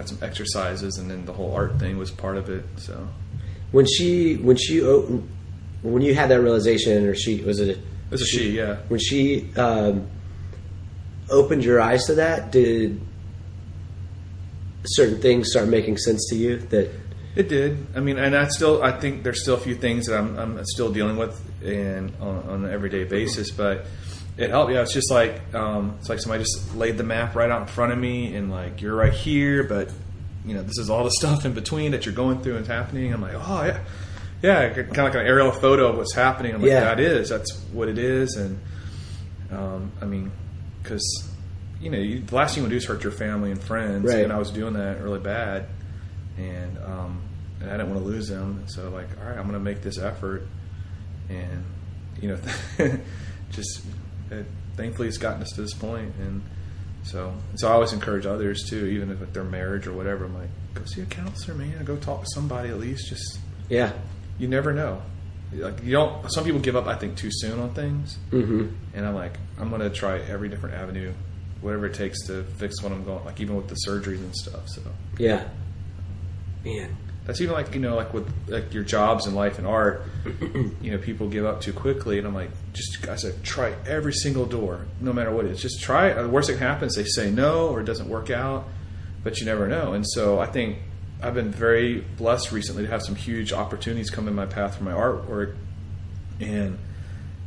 got some exercises, and then the whole art thing was part of it. So When she, when she, when you had that realization, or she was it? it was a she, yeah. When she um, opened your eyes to that, did certain things start making sense to you? That It did. I mean, and I still, I think there's still a few things that I'm, I'm still dealing with and on, on an everyday basis, but it helped. Yeah, it's just like, um, it's like somebody just laid the map right out in front of me, and like you're right here, but you know, this is all the stuff in between that you're going through and it's happening. I'm like, oh yeah, yeah, kind of like an aerial photo of what's happening. I'm like, Yeah. that is, that's what it is, and um, I mean, because you know, you, the last thing you want to do is hurt your family and friends, Right. and I was doing that really bad, and um, and I didn't want to lose them. So like, all right, I'm going to make this effort, and you know, just it, thankfully it's gotten us to this point, and so so I always encourage others too, even if it's their marriage or whatever. I'm like, go see a counselor, man. Go talk to somebody at least. Just yeah, you never know. Like you don't. Some people give up, I think, too soon on things, mm-hmm. and I'm like, I'm going to try every different avenue, whatever it takes to fix what I'm going. Like even with the surgeries and stuff. So yeah, man, that's even like you know like with like your jobs in life and art you know people give up too quickly and i'm like just i said try every single door no matter what it is. Just try it. The worst that happens they say no or it doesn't work out but you never know. And so i think i've been very blessed recently to have some huge opportunities come in my path for my artwork. And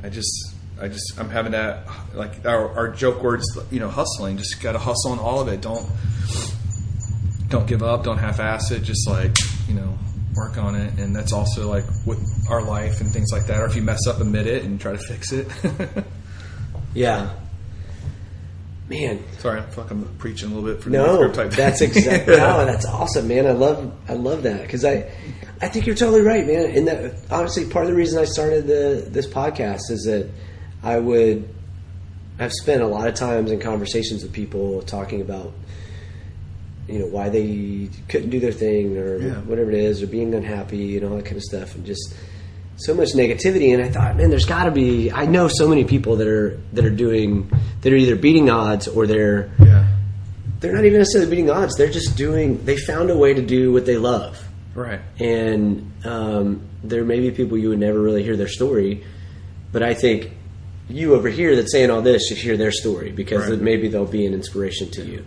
i just i just i'm having that like our, our joke words you know hustling just gotta hustle on all of it. Don't don't give up, don't half-ass it. Just like you know, work on it, and that's also like with our life and things like that. Or if you mess up, admit it and try to fix it. yeah, man. Sorry, I'm fucking preaching a little bit for the No, that's exactly. no, that's awesome, man. I love, I love that because I, I think you're totally right, man. And that honestly, part of the reason I started the this podcast is that I would, I've spent a lot of times in conversations with people talking about, you know, why they couldn't do their thing or Yeah. whatever it is, or being unhappy and all that kind of stuff, and just so much negativity. And I thought, man, there's got to be. I know so many people that are that are doing that are either beating odds or they're yeah, they're not even necessarily beating odds. They're just doing. They found a way to do what they love, right. and um, there may be people you would never really hear their story, but I think you over here that's saying all this should hear their story because Right. maybe they'll be an inspiration to you.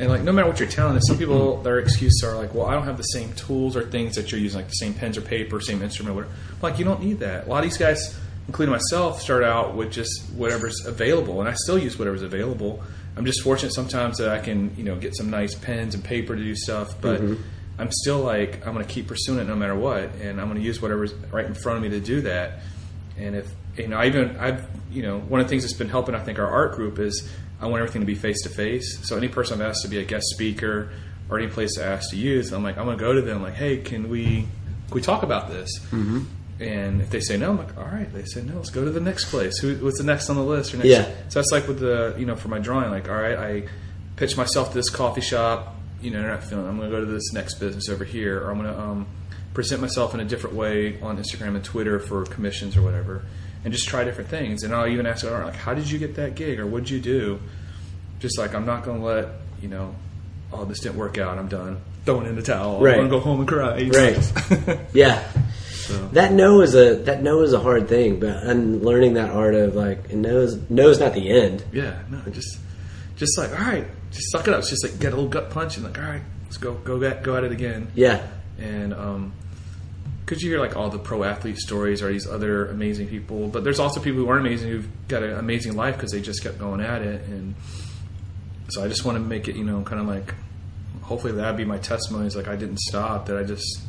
And like, no matter what your talent is, some people their excuses are like, "Well, I don't have the same tools or things that you're using, like the same pens or paper, same instrument, whatever." Like, you don't need that. A lot of these guys, including myself, start out with just whatever's available, and I still use whatever's available. I'm just fortunate sometimes that I can you know get some nice pens and paper to do stuff, but. Mm-hmm. I'm still like I'm going to keep pursuing it no matter what, and I'm going to use whatever's right in front of me to do that. And if you know, I even I've you know one of the things that's been helping I think our art group is I want everything to be face to face. So any person I've asked to be a guest speaker or any place I asked to use, I'm like I'm going to go to them like, hey, can we can we talk about this? Mm-hmm. And if they say no, I'm like, all right. They say no, let's go to the next place. Who, what's the next on the list? Or next? Yeah. So that's like with the you know for my drawing, like all right, I pitch myself to this coffee shop, you know, internet film. I'm going to go to this next business over here, or I'm going to um, present myself in a different way on Instagram and Twitter for commissions or whatever, and just try different things. And I'll even ask, right, like, how did you get that gig, or what'd you do? Just like I'm not going to let you know, oh, this didn't work out. I'm done. Throwing in the towel. Right. I'm going to go home and cry. Right. Yeah. That no is a that no is a hard thing, but and learning that art of like and no is no is not the end. Yeah, no, just just like all right, just suck it up. It's just like get a little gut punch and like all right, let's go go at go at it again. Yeah. And um, because you hear like all the pro athlete stories or these other amazing people, but there's also people who aren't amazing who've got an amazing life because they just kept going at it. And so I just want to make it, you know, kind of like hopefully that'd be my testimony. Is like I didn't stop, that I just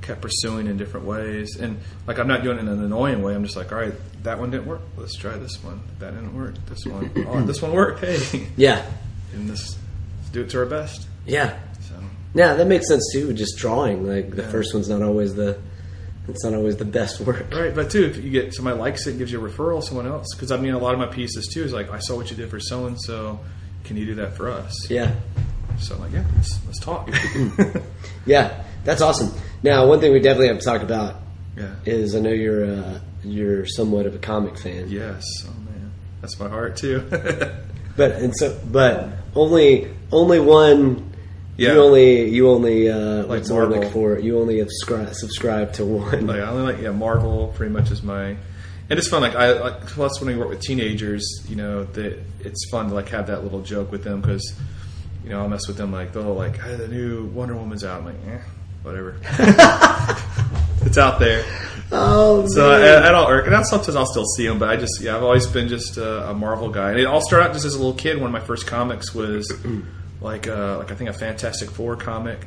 kept pursuing in different ways. And like I'm not doing it in an annoying way. I'm just like, all right, that one didn't work. Let's try this one. That didn't work. This one. Oh, this one worked. Hey, Yeah. and this let's do it to our best. Yeah. So Yeah, that makes sense too. Just drawing, like the Yeah. first one's not always the it's not always the best work. right, but too, if you get somebody likes it, and gives you a referral, someone else. Because I mean, a lot of my pieces too is like, I saw what you did for so and so. Can you do that for us? Yeah. So I'm like, yeah, let's, let's talk. Yeah. That's awesome. Now, one thing we definitely have to talk about yeah. is I know you're uh, you're somewhat of a comic fan. Yes. Oh man, that's my heart too. But and so but only only one Yeah. you only you only uh the Marvel. looking for you only have subscribe, subscribe to one. like I only like yeah, Marvel pretty much is my. And it's fun. Like I like plus when we work with teenagers, you know, that it's fun to like have that little joke with them because, you know, I'll mess with them like they'll like, hey, the new Wonder Woman's out. I'm like, eh, whatever. it's out there. oh So I, I don't irk, and sometimes I'll still see them, but I just yeah, I've always been just a, a Marvel guy. And it all started out just as a little kid. One of my first comics was like uh, like I think a Fantastic Four comic,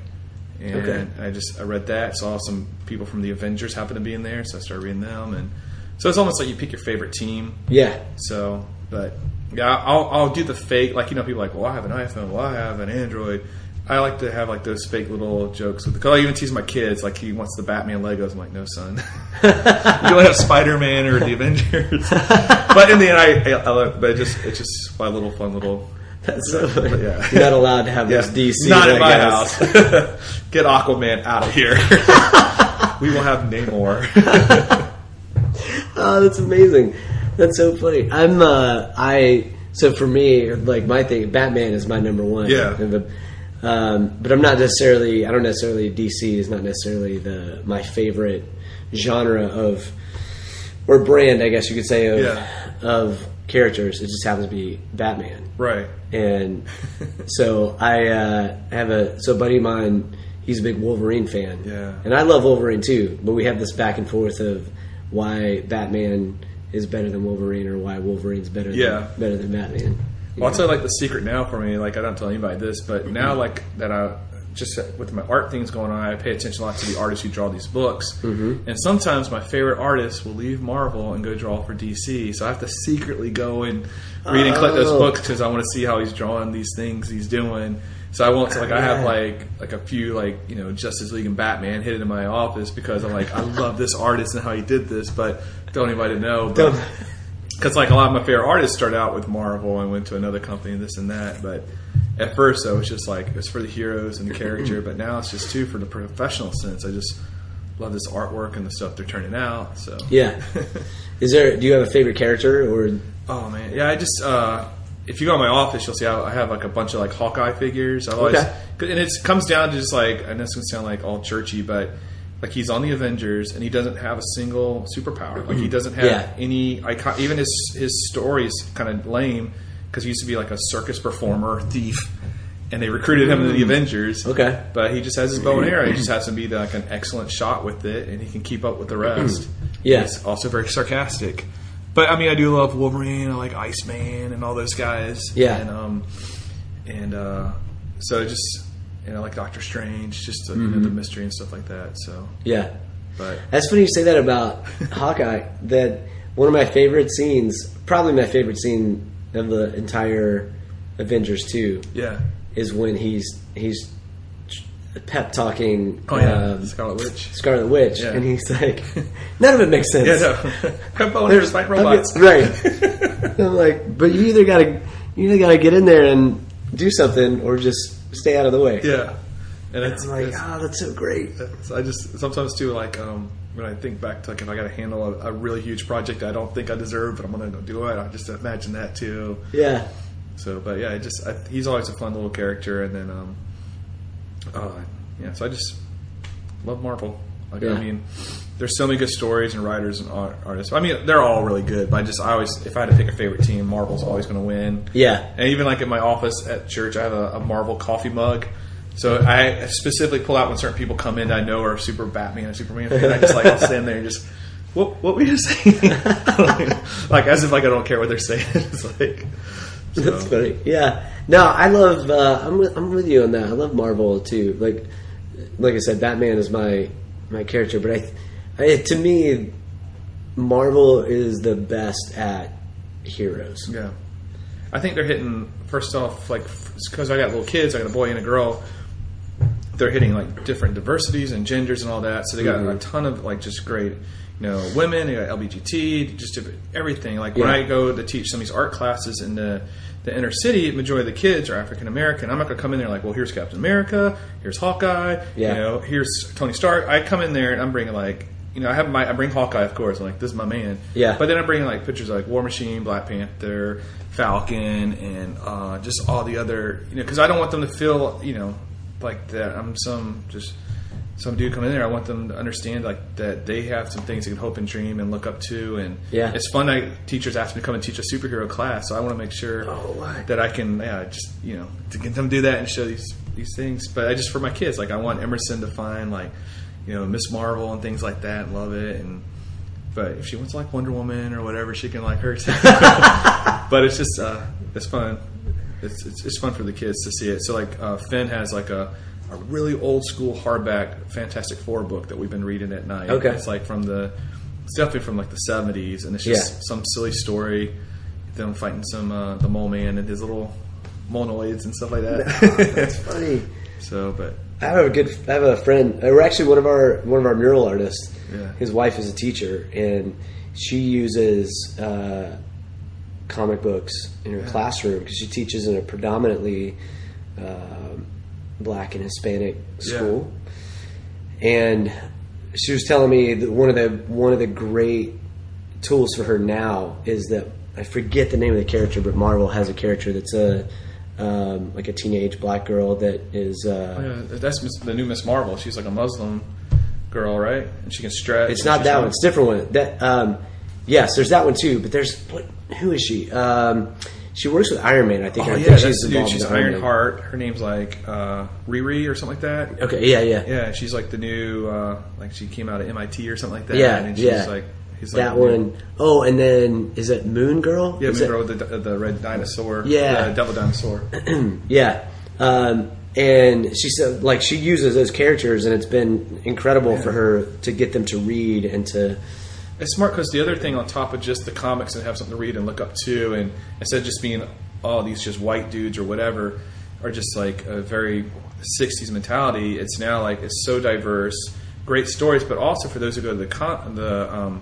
and Okay. I just I read that, saw some people from the Avengers happen to be in there, so I started reading them, and so it's almost like you pick your favorite team. yeah. So, but yeah, I'll I'll do the fake like you know people are like well I have an iPhone, well I have an Android. I like to have like those fake little jokes with the. Cause I even tease my kids like he wants the Batman Legos. I'm like, no, son, you only have Spider Man or the Avengers. but in the end, I, I, I love, but it just it's just my little fun little. That's so But yeah. You're not allowed to have Yeah, those DC. not in my house. Get Aquaman out of here. we will have Namor. Oh, that's amazing. That's so funny. I'm uh I so for me like my thing Batman is my number one. Yeah. But, um, but I'm not necessarily I don't necessarily DC is not necessarily the my favorite genre of or brand I guess you could say of Yeah. of characters. It just happens to be Batman. right. And so I uh, have a so a buddy of mine. He's a big Wolverine fan. Yeah. and I love Wolverine too. But we have this back and forth of why Batman is better than Wolverine or why Wolverine's better. Yeah. than, better than Batman. Well, I'll tell you like the secret now for me. Like I don't tell anybody this, but now like that I just with my art things going on, I pay attention a lot to the artists who draw these books. Mm-hmm. And sometimes my favorite artists will leave Marvel and go draw for DC. So I have to secretly go and read and collect those Oh. books because I want to see how he's drawing these things he's doing. So I won't. So like I have like like a few like you know Justice League and Batman hidden in my office because I'm like I love this artist and how he did this, but don't anybody know. But, because like a lot of my favorite artists started out with Marvel and went to another company and this and that. But at first, though, it's just like it's for the heroes and the character. but now it's just too for the professional sense. I just love this artwork and the stuff they're turning out. So Yeah. Is there? Do you have a favorite character or? oh man, yeah. I just uh, if you go in my office, you'll see I I have like a bunch of like Hawkeye figures. I've always Okay. and it comes down to just like I know it's gonna sound like all churchy, but. Like he's on the Avengers, and he doesn't have a single superpower. Like he doesn't have Yeah. any icon. Even his his story is kind of lame because he used to be like a circus performer, thief, and they recruited him to the Avengers. Okay. but he just has his bow and arrow. He just has to be like an excellent shot with it, and he can keep up with the rest. Yeah. he's also very sarcastic. but I mean, I do love Wolverine. I like Iceman and all those guys. Yeah. and um, and uh, so I just you know, like Doctor Strange, just the, you know, the mystery and stuff like that. So, Yeah. but That's funny you say that about Hawkeye. That one of my favorite scenes, probably my favorite scene of the entire Avengers two, yeah, is when he's he's pep talking oh yeah, um, Scarlet Witch. Scarlet Witch, Yeah. and he's like, none of it makes sense. Yeah, no, have boners, fight robots. right? I'm like, but you either gotta you either gotta get in there and do something, or just stay out of the way. Yeah, and it's I'm like, it's- oh, that's so great. I just sometimes too like um, when I think back to like if I got to handle a, a really huge project I don't think I deserve, but I'm gonna go do it. I just imagine that too. Yeah, So, but yeah, I just I, he's always a fun little character, and then um, uh, yeah. So I just love Marvel. Like Yeah. I mean, there's so many good stories and writers and art, artists. I mean, they're all really good, but I just I always if I had to pick a favorite team, Marvel's always going to win. yeah, And even like in my office at church, I have a, a Marvel coffee mug. So I specifically pull out when certain people come in that I know are super Batman and Superman. And I just like I'll stand there and just what what were you saying? like as if like I don't care what they're saying. it's like so, That's funny. Yeah. No, I love. Uh, I'm with, I'm with you on that. I love Marvel too. Like like I said, Batman is my my character, but I, I to me, Marvel is the best at heroes. Yeah, I think they're hitting first off like because I got little kids, I got a boy and a girl. They're hitting like different diversities and genders and all that. So they got a ton of like just great, you know, women. They got LBGT, just everything. Like when I go to teach some of these art classes in the the inner city, majority of the kids are African American. I'm not going to come in there like, well, here's Captain America, here's Hawkeye, Yeah. you know, here's Tony Stark. I come in there and I'm bringing like. You know, I have my I bring Hawkeye, of course. I'm like, this is my man. Yeah. But then I bring like pictures of, like War Machine, Black Panther, Falcon, and uh, just all the other, you know, because I don't want them to feel, you know, like that I'm some just some dude coming in there. I want them to understand like that they have some things they can hope and dream and look up to, and Yeah. it's fun. That teachers ask me to come and teach a superhero class, so I want to make sure Oh, that I can, yeah, just you know, to get them to do that and show these these things. But I just for my kids, like I want Emerson to find like, you know, Miss Marvel and things like that, and love it and. But if she wants like Wonder Woman or whatever, she can like her but it's just uh, it's fun. It's, it's it's fun for the kids to see it. So like uh, Finn has like a, a really old school hardback Fantastic Four book that we've been reading at night. Okay. it's like from the it's definitely from like the seventies, and it's just Yeah. some silly story. Them fighting some uh, the mole man and his little Moloids and stuff like that. That's funny. so, but I have a good. I have a friend. Or actually, one of our one of our mural artists. Yeah. His wife is a teacher, and she uses uh, comic books in her classroom because she teaches in a predominantly um black and Hispanic school. And she was telling me that one of the one of the great tools for her now is that I forget the name of the character, but Marvel has a character that's a um, like a teenage black girl that is. Uh, yeah, that's Miss, the new Miss Marvel. She's like a Muslim girl, right? And she can stretch. It's not that one. It's different one. That um, yes, there's that one too. But there's what? Who is she? Um, she works with Iron Man. I think. Oh I yeah, think that's dude. She's Iron. Ironheart. Her name's like uh, Riri or something like that. Okay. Yeah. Yeah. Yeah, she's like the new, uh, like she came out of MIT or something like that. Yeah, and she's yeah. like, he's like That one. Oh, and then is it Moon Girl? Yeah, Is Moon it- Girl with the, the red dinosaur. Yeah. the devil dinosaur. Yeah. Um, and she said, like, she uses those characters, and it's been incredible for her to get them to read and to. It's smart because the other thing on top of just the comics and have something to read and look up to, and instead of just being all these just white dudes or whatever, are just like a very '60s mentality. It's now like it's so diverse, great stories, but also for those who go to the con- the um,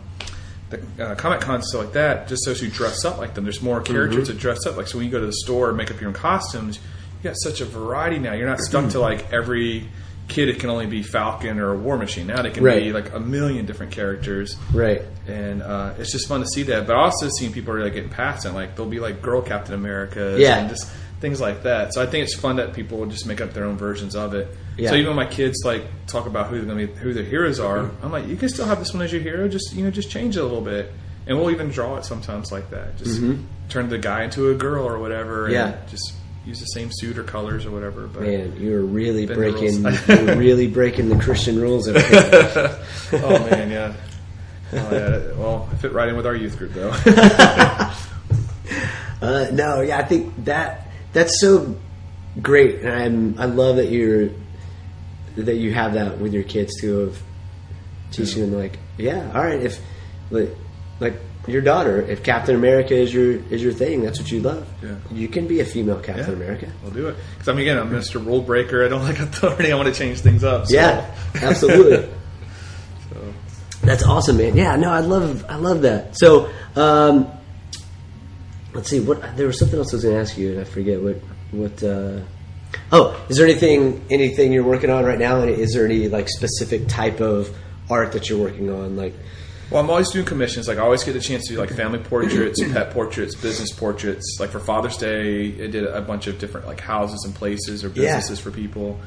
the uh, comic cons stuff like that, just those who dress up like them. There's more characters to dress up like. So when you go to the store and make up your own costumes, you got such a variety now. You're not stuck to like every kid. It can only be Falcon or a War Machine. Now they can Right. be like a million different characters Right. and uh, it's just fun to see that. But also seeing people are like getting past it, like they'll be like girl Captain America, Yeah. and just things like that. So I think it's fun that people will just make up their own versions of it. Yeah. So even when my kids like talk about who they're gonna be, who their heroes are, I'm like, you can still have this one as your hero, just you know, just change it a little bit, and we'll even draw it sometimes like that. Just turn the guy into a girl or whatever, and Yeah. just use the same suit or colors or whatever. But Man, you were really breaking. you were really breaking the Christian rules. Here. oh man, yeah. Oh, yeah. Well, I fit right in with our youth group though. Uh, no, yeah, I think that that's so great, and I'm, I love that you're that you have that with your kids too of teaching them like, yeah, all right, if like, like your daughter, if Captain America is your is your thing, that's what you love. Yeah. You can be a female Captain Yeah. America. We'll do it. Because I mean, again, I'm Mr. Rule Breaker. I don't like authority. I want to change things up. So, Yeah, absolutely. So, That's awesome, man. Yeah, no, I love I love that. So, um, let's see. What there was something else I was going to ask you, and I forget what what. Uh, oh, is there anything anything you're working on right now? And is there any like specific type of art that you're working on? Like, well, I'm always doing commissions. Like, I always get the chance to do like family portraits, pet portraits, business portraits. Like for Father's Day, I did a bunch of different like houses and places or Yeah. businesses for people.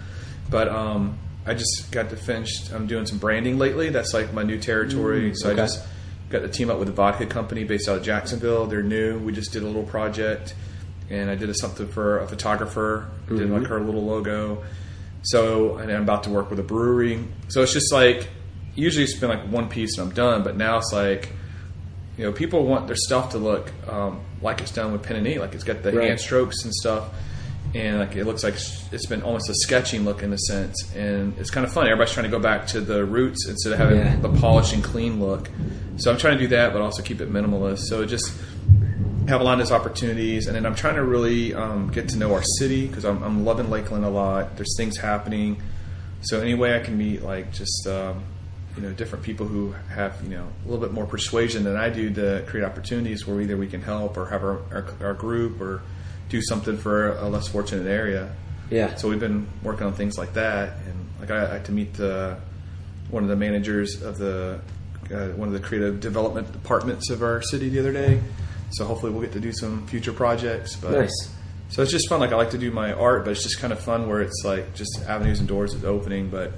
But um, I just got to finish. I'm doing some branding lately. That's like my new territory. so okay. I just got to team up with a vodka company based out of Jacksonville. They're new. We just did a little project, and I did a, something for a photographer. Did like her little logo. So and I'm about to work with a brewery. So it's just like usually it's been like one piece and I'm done, but now it's like you know people want their stuff to look um, like it's done with pen and ink, like it's got the Right. hand strokes and stuff, and like it looks like it's been almost a sketching look in a sense, and it's kind of funny. Everybody's trying to go back to the roots instead of having Yeah. the polished and clean look. So I'm trying to do that, but also keep it minimalist. So it just have a lot of those opportunities, and then I'm trying to really um, get to know our city because I'm, I'm loving Lakeland a lot. There's things happening, so any way I can meet like just um, you know different people who have you know a little bit more persuasion than I do to create opportunities where either we can help or have our, our, our group or do something for a less fortunate area. yeah, So we've been working on things like that, and like I, I had to meet the one of the managers of the uh, one of the creative development departments of our city the other day. So hopefully we'll get to do some future projects. But Nice. So it's just fun. Like I like to do my art, but it's just kind of fun where it's like just avenues and doors is opening. But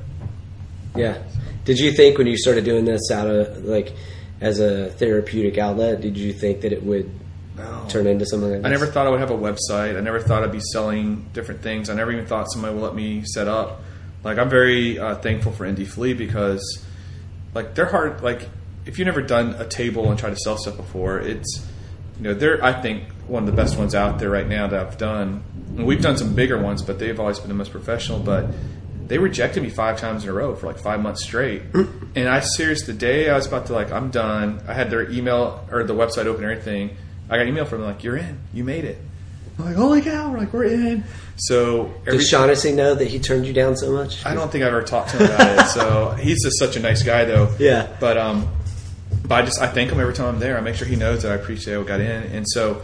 yeah. Did you think when you started doing this out of like as a therapeutic outlet, did you think that it would turn into something like this? I never thought I would have a website. I never thought I'd be selling different things. I never even thought somebody would let me set up. Like I'm very uh, thankful for Indie Flea because, like, they're hard. Like, if you've never done a table and tried to sell stuff before, it's you know they're I think one of the best ones out there right now that I've done. And we've done some bigger ones, but they've always been the most professional. But they rejected me five times in a row for like five months straight. and I serious the day I was about to like I'm done. I had their email or the website open and everything. I got an email from them like you're in, you made it. I'm like holy cow, we're like we're in. So every Did Shaughnessy know that he turned you down so much? I don't think I've ever talked to him about it. So he's just such a nice guy, though. Yeah. But um, but I just I thank him every time I'm there. I make sure he knows that I appreciate what got in. And so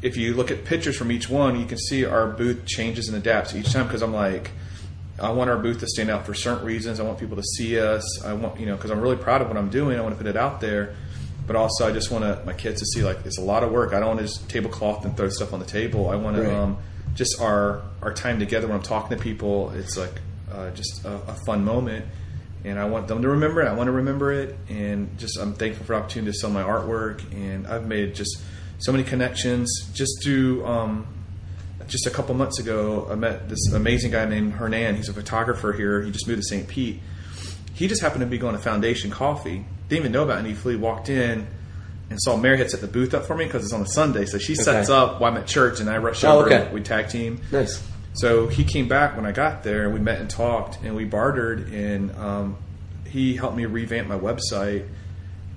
if you look at pictures from each one, you can see our booth changes and adapts each time because I'm like. I want our booth to stand out for certain reasons. I want people to see us. I want you know because I'm really proud of what I'm doing. I want to put it out there, but also I just want to, my kids to see like it's a lot of work. I don't want to just tablecloth and throw stuff on the table. I want Right. to um, just our our time together when I'm talking to people. It's like uh, just a, a fun moment, and I want them to remember it. I want to remember it, and just I'm thankful for the opportunity to sell my artwork. And I've made just so many connections just through. Um, just a couple months ago, I met this amazing guy named Hernan. He's a photographer here. He just moved to St. Pete. He just happened to be going to Foundation Coffee. Didn't even know about Indie Flea. Walked in and saw Mary had set the booth up for me because it's on a Sunday. So she sets Okay. up while I'm at church, and I rush Oh, over. okay. We tag team. Nice. So he came back when I got there, and we met and talked, and we bartered, and um, he helped me revamp my website.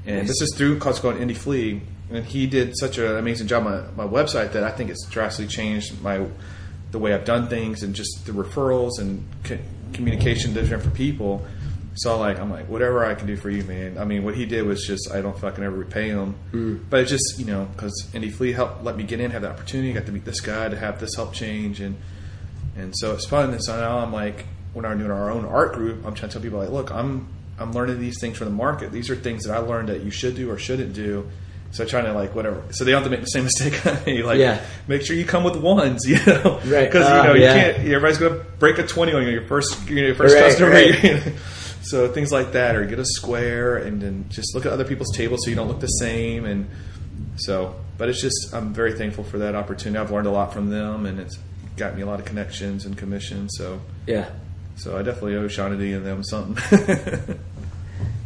And this is through cause and Indie Flea, and he did such an amazing job on my, website that I think it's drastically changed my the way I've done things and just the referrals and co- communication different for people. So like I'm like whatever I can do for you, man. I mean, what he did was just I don't fucking ever repay him, mm. but it's just you know because Indie Flea helped let me get in, have the opportunity, got to meet this guy, to have this help change, and and so it's fun. And so now I'm like, when I'm doing our own art group, I'm trying to tell people like, look, I'm I'm learning these things from the market. These are things that I learned that you should do or shouldn't do. So trying to like whatever. So they don't have to make the same mistake on me. Like, Yeah. make sure you come with ones, you know, Right. Because Uh, you know yeah. you can't. Everybody's going to break a twenty on you. Your first, you know, your first Right, customer. right. so things like that, or get a square, and then just look at other people's tables so you don't look the same. And so, but it's just I'm very thankful for that opportunity. I've learned a lot from them, and it's got me a lot of connections and commissions. So, Yeah. so I definitely owe Shawnee and them something.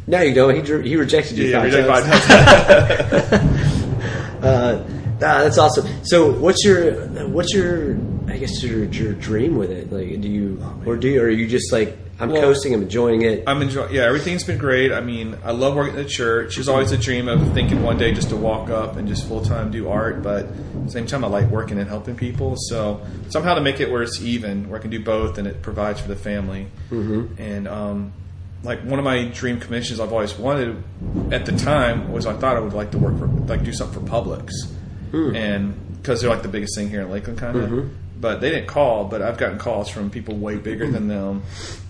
No, you don't. He, dr- he rejected you Yeah, five reject times. five times. Uh, ah, that's awesome. So, what's your what's your I guess your your dream with it? Like, do you or do you, or are you just like I'm Well, coasting, I'm enjoying it? I'm enjoying. Yeah, everything's been great. I mean, I love working at the church. It's always a dream of thinking one day just to walk up and just full time do art. But at the same time, I like working and helping people. So somehow to make it where it's even, where I can do both, and it provides for the family. Mm-hmm. And um, like one of my dream commissions I've always wanted at the time was I thought I would like to work for like do something for Publix, hmm. and because they're like the biggest thing here in Lakeland, kind of. Mm-hmm. But they didn't call. But I've gotten calls from people way bigger than them,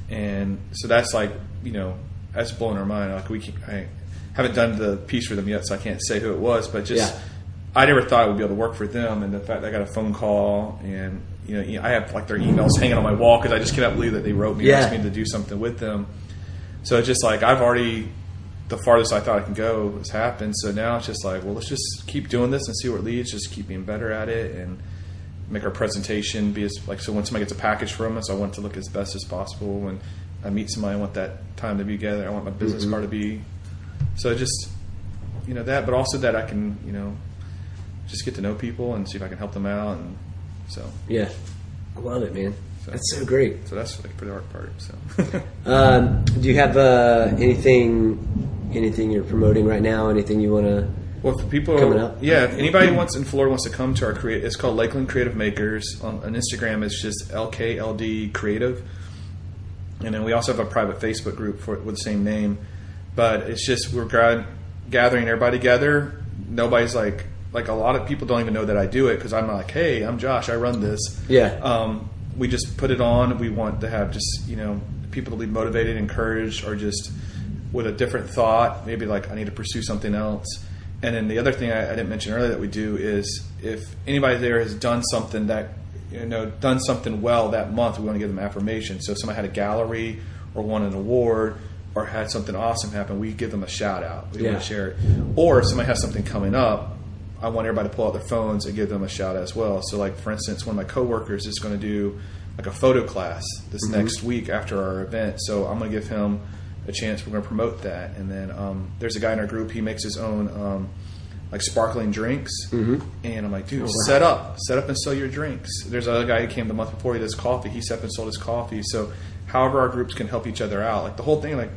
and so that's like you know that's blowing our mind. Like we can, I haven't done the piece for them yet, so I can't say who it was. But just Yeah. I never thought I would be able to work for them, and the fact that I got a phone call and you know I have like their emails hanging on my wall because I just cannot believe that they wrote me and Yeah. asked me to do something with them. So it's just like I've already the farthest I thought I can go has happened. So now it's just like, well, let's just keep doing this and see where it leads. Just keep being better at it and make our presentation be as like so when somebody gets a package from us, I want it to look as best as possible. When I meet somebody, I want that time to be together. I want my business mm-hmm. card to be so just you know that, but also that I can you know just get to know people and see if I can help them out. And so yeah, I love it, man. So- That's so great. so that's like the art part. So. Um, do you have uh, anything anything you're promoting right now? Anything you want to? Well, for people Coming up? yeah. If anybody wants in Florida wants to come to our create, it's called Lakeland Creative Makers. On, on Instagram, it's just LKLD Creative, and then we also have a private Facebook group for with the same name. But it's just we're gra- gathering everybody together. Nobody's like like a lot of people don't even know that I do it because I'm like, hey, I'm Josh, I run this. Yeah. Um, we just put it on. We want to have just you know people to be motivated, encouraged, or just with a different thought. Maybe like I need to pursue something else. And then the other thing I, I didn't mention earlier that we do is if anybody there has done something that you know done something well that month, we want to give them affirmation. So if somebody had a gallery or won an award or had something awesome happen, we give them a shout out. We Yeah. want to share it. Or if somebody has something coming up, I want everybody to pull out their phones and give them a shout out as well. So, like for instance, one of my coworkers is going to do like a photo class this next week after our event. So I'm going to give him a chance. We're going to promote that, and then um, there's a guy in our group. He makes his own um, like sparkling drinks, and I'm like, dude, set up, set up and sell your drinks. There's another guy who came the month before. He does coffee. He set up and sold his coffee. So, however, our groups can help each other out. Like the whole thing, like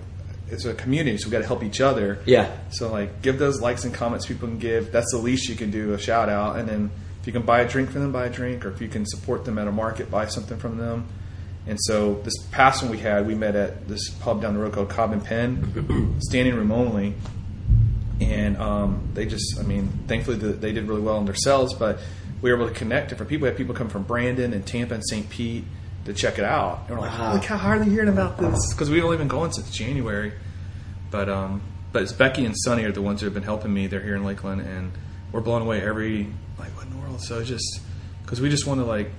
it's a community, so we got to help each other. Yeah. So like, give those likes and comments people can give. That's the least you can do. A shout out, and then if you can buy a drink from them, buy a drink, or if you can support them at a market, buy something from them. And so this past one we had, we met at this pub down the road called Cob and Pen, standing room only. And um, they just, I mean, thankfully the, they did really well in their sales, but we were able to connect different people. We had people come from Brandon and Tampa and St. Pete to check it out. And we're like, Wow. holy cow, how are they hearing about this? Because we've only been going since January. But um, but it's Becky and Sonny are the ones who have been helping me. They're here in Lakeland, and we're blown away every like what in the world. So it's just because we just want to like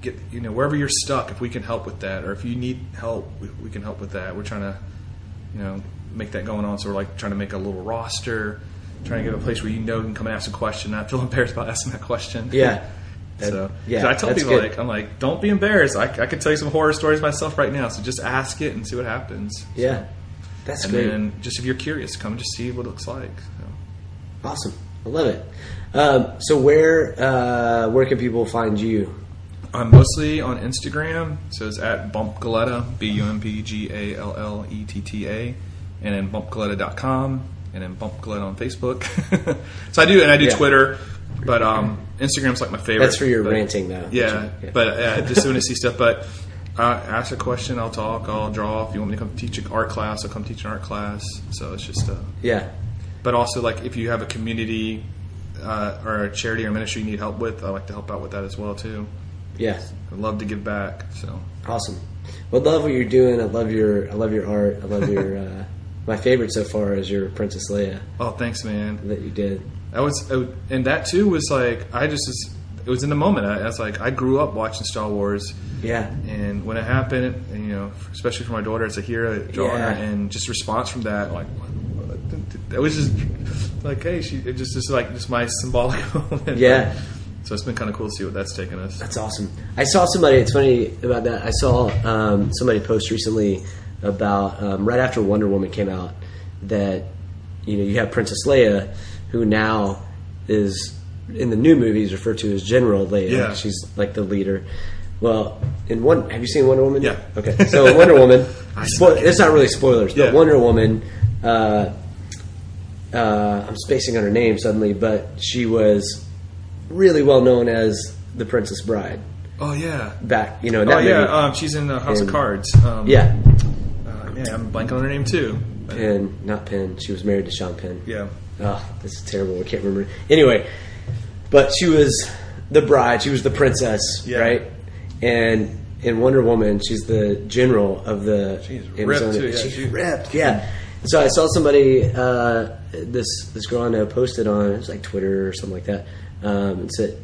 get you know wherever you're stuck, if we can help with that, or if you need help, we, we can help with that. We're trying to you know make that going on. So we're like trying to make a little roster, trying to get a place where you know you can come and ask a question, not feel embarrassed about asking that question. Yeah. So yeah, I tell people good. like I'm like, don't be embarrassed. I, I could tell you some horror stories myself right now. So just ask it and see what happens. Yeah. That's And great. then just if you're curious, come and just see what it looks like. So. Awesome. I love it. Um, so where uh, where can people find you? I'm mostly on Instagram, so it's at Bump Galletta, B U M P G A L L E T T A, and then bumpgalletta.com, and then Bump Galletta on Facebook. so I do, and I do Yeah. Twitter, but um, Instagram's like my favorite. That's for your but- ranting, though. Yeah, Yeah. but uh, just when I see stuff, but uh, ask a question, I'll talk, I'll draw. If you want me to come teach an art class, I'll come teach an art class. So it's just, uh, Yeah. but also like if you have a community uh, or a charity or ministry you need help with, I like to help out with that as well too. Yeah. I'd love to give back. So Awesome. Well, I love what you're doing. I love your I love your art. I love your uh, my favorite so far is your Princess Leia oh, thanks, man. that you did. That was, uh, and that too was like I just was, it was in the moment. I, I was like I grew up watching Star Wars. Yeah. And when it happened, and, you know, especially for my daughter, it's a hero drawing Yeah. and just response from that, like, it was just like, hey, she, it just, just like, just my symbolic moment. Yeah. So it's been kind of cool to see what that's taken us. That's awesome. I saw somebody. It's funny about that. I saw um, somebody post recently about um, right after Wonder Woman came out. that you know you have Princess Leia, who now is in the new movies referred to as General Leia. Yeah. She's like the leader. Well, in one, have you seen Wonder Woman? Yeah. Okay, so in Wonder Woman, I spo- it's not really spoilers, but Yeah. Wonder Woman. Uh, uh, I'm spacing on her name suddenly, but she was really well known as the Princess Bride Oh yeah. back, you know, Oh yeah. Um, she's in uh, House And- of Cards. Um, yeah, Uh, yeah. I'm blanking on her name too. Penn, not Penn. She was married to Sean Penn. yeah. Oh, this is terrible. I can't remember. Anyway, but she was the bride. She was the princess, Yeah. right? And in Wonder Woman, she's the general of the She's Amazon- ripped, too, yeah, she's she- ripped, yeah. So I saw somebody, uh, this this girl I know posted on it was like Twitter or something like that. Um, it said it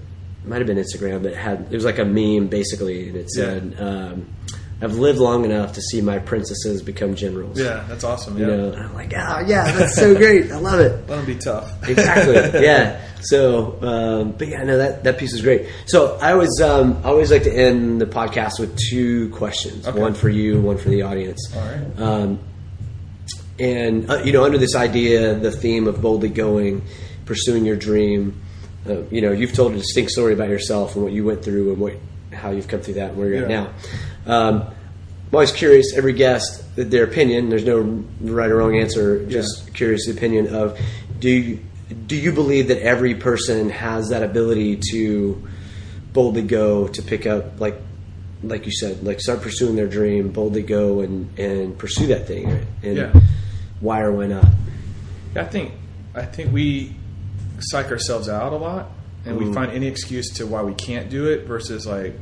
might have been Instagram, but it had it was like a meme basically, and it said, um, "I've lived long enough to see my princesses become generals." Yeah. That's awesome. You Yeah. know, and I'm like, oh yeah, that's so great. I love it. Let them be tough. Exactly. yeah. So, um, but yeah, no, that that piece is great. So I always um, I always like to end the podcast with two questions. Okay. One for you, one for the audience. All right. Um, and uh, you know, under this idea, the theme of boldly going, pursuing your dream. Uh, you know, you've told a distinct story about yourself and what you went through and what how you've come through that and where you're Yeah. at now. Um, I'm always curious. Every guest, their opinion. There's no right or wrong answer. Just curious opinion of do you, do you believe that every person has that ability to boldly go to pick up like like you said like start pursuing their dream boldly go and and pursue that thing and Yeah. why or why not I think I think we psych ourselves out a lot, and we find any excuse to why we can't do it. Versus like,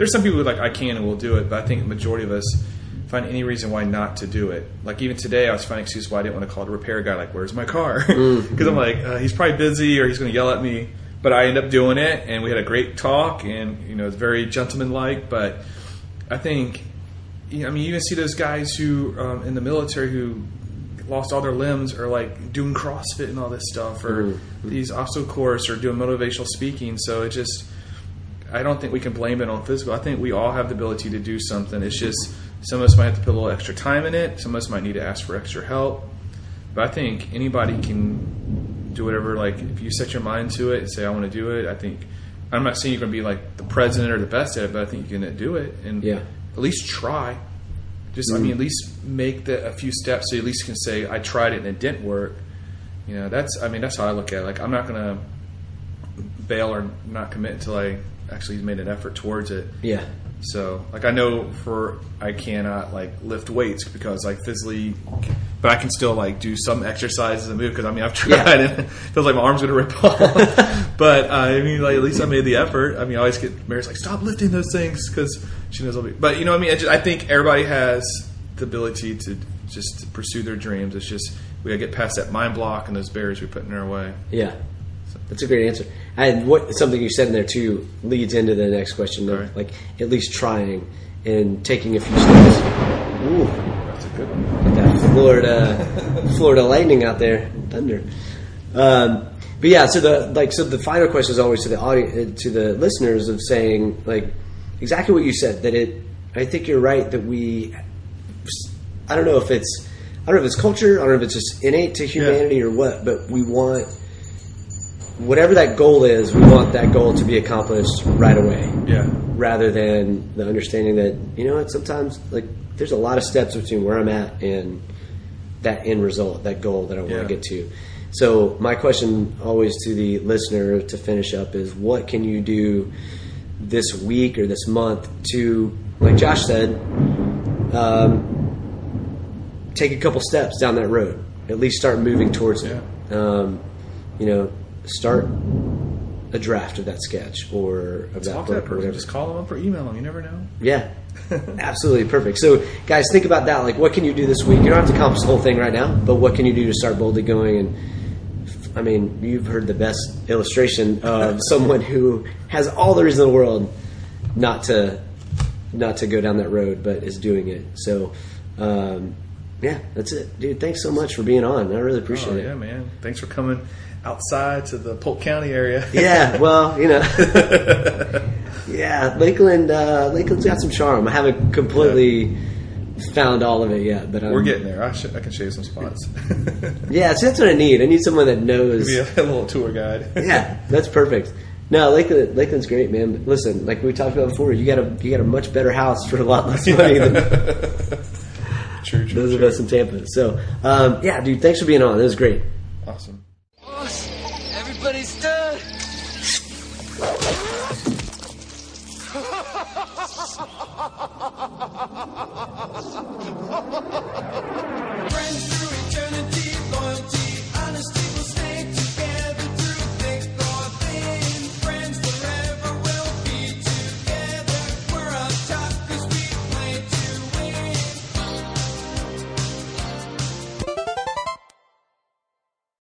there's some people who are like I can and will do it, but I think the majority of us find any reason why not to do it. Like even today, I was finding excuse why I didn't want to call the repair guy. Like, where's my car? Because I'm like, uh, he's probably busy or he's going to yell at me. But I end up doing it, and we had a great talk, and you know, it's very gentlemanlike. But I think you know, I mean, you even see those guys who um, in the military who lost all their limbs are like doing CrossFit and all this stuff, or these obstacle course, or doing motivational speaking. So it just, I don't think we can blame it on physical. I think we all have the ability to do something. It's just some of us might have to put a little extra time in it. Some of us might need to ask for extra help. But I think anybody can do whatever. Like if you set your mind to it and say, "I want to do it," I think. I'm not saying you're going to be like the president or the best at it, but I think you can do it and Yeah. at least try. Just, I mean, at mm-hmm. least make the a few steps so you at least can say, "I tried it and it didn't work." You know, that's. I mean, that's how I look at it. Like, I'm not going to bail or not commit until I actually he's made an effort towards it. yeah So, like, I know for I cannot like lift weights because like physically, but I can still like do some exercises and move because I mean I've tried Yeah. and it feels like my arms gonna rip off. but uh, I mean, like at least I made the effort. I mean, I always get Mary's like, stop lifting those things because she knows I'll be. But you know, what I mean, I, just, I think everybody has the ability to just pursue their dreams. It's just we gotta get past that mind block and those barriers we put in our way. yeah that's a great answer and what something you said in there too leads into the next question of Right. like at least trying and taking a few steps Ooh. That's a good one. Get that Florida Florida lightning out there, thunder. Um, but yeah, so the like so the final question is always to the audience, to the listeners of saying like exactly what you said that it. I think you're right that we. I don't know if it's I don't know if it's culture. I don't know if it's just innate to humanity or what, but we want whatever that goal is. We want that goal to be accomplished right away Yeah. rather than the understanding that you know what sometimes like there's a lot of steps between where I'm at and that end result, that goal that I want Yeah. to get to. So my question always to the listener to finish up is what can you do this week or this month to, like Josh said, um, take a couple steps down that road. At least start moving towards it. Um, you know, start a draft of that sketch or of that Talk to that book or person. whatever. Just call them up or email them. You never know. Yeah, absolutely perfect. So, guys, think about that. Like, what can you do this week? You don't have to accomplish the whole thing right now, but what can you do to start boldly going? And I mean, you've heard the best illustration of someone who has all the reason in the world not to not to go down that road, but is doing it. So, um, yeah, that's it, dude. Thanks so much for being on. I really appreciate Oh it. yeah, man. Thanks for coming outside to the Polk County area. Yeah, well, you know, yeah, Lakeland. Uh, Lakeland's got some charm. I haven't completely found all of it yet, but um, We're getting there. I, sh- I can show you some spots. yeah. So that's what I need. I need someone that knows. Be a, little tour guide. yeah, that's perfect. No, Lakeland, Lakeland's great, man. Listen, like we talked about before, you got a you got a much better house for a lot less money than true, true, those of us in Tampa. So, um, yeah, dude, thanks for being on. It was great. Awesome.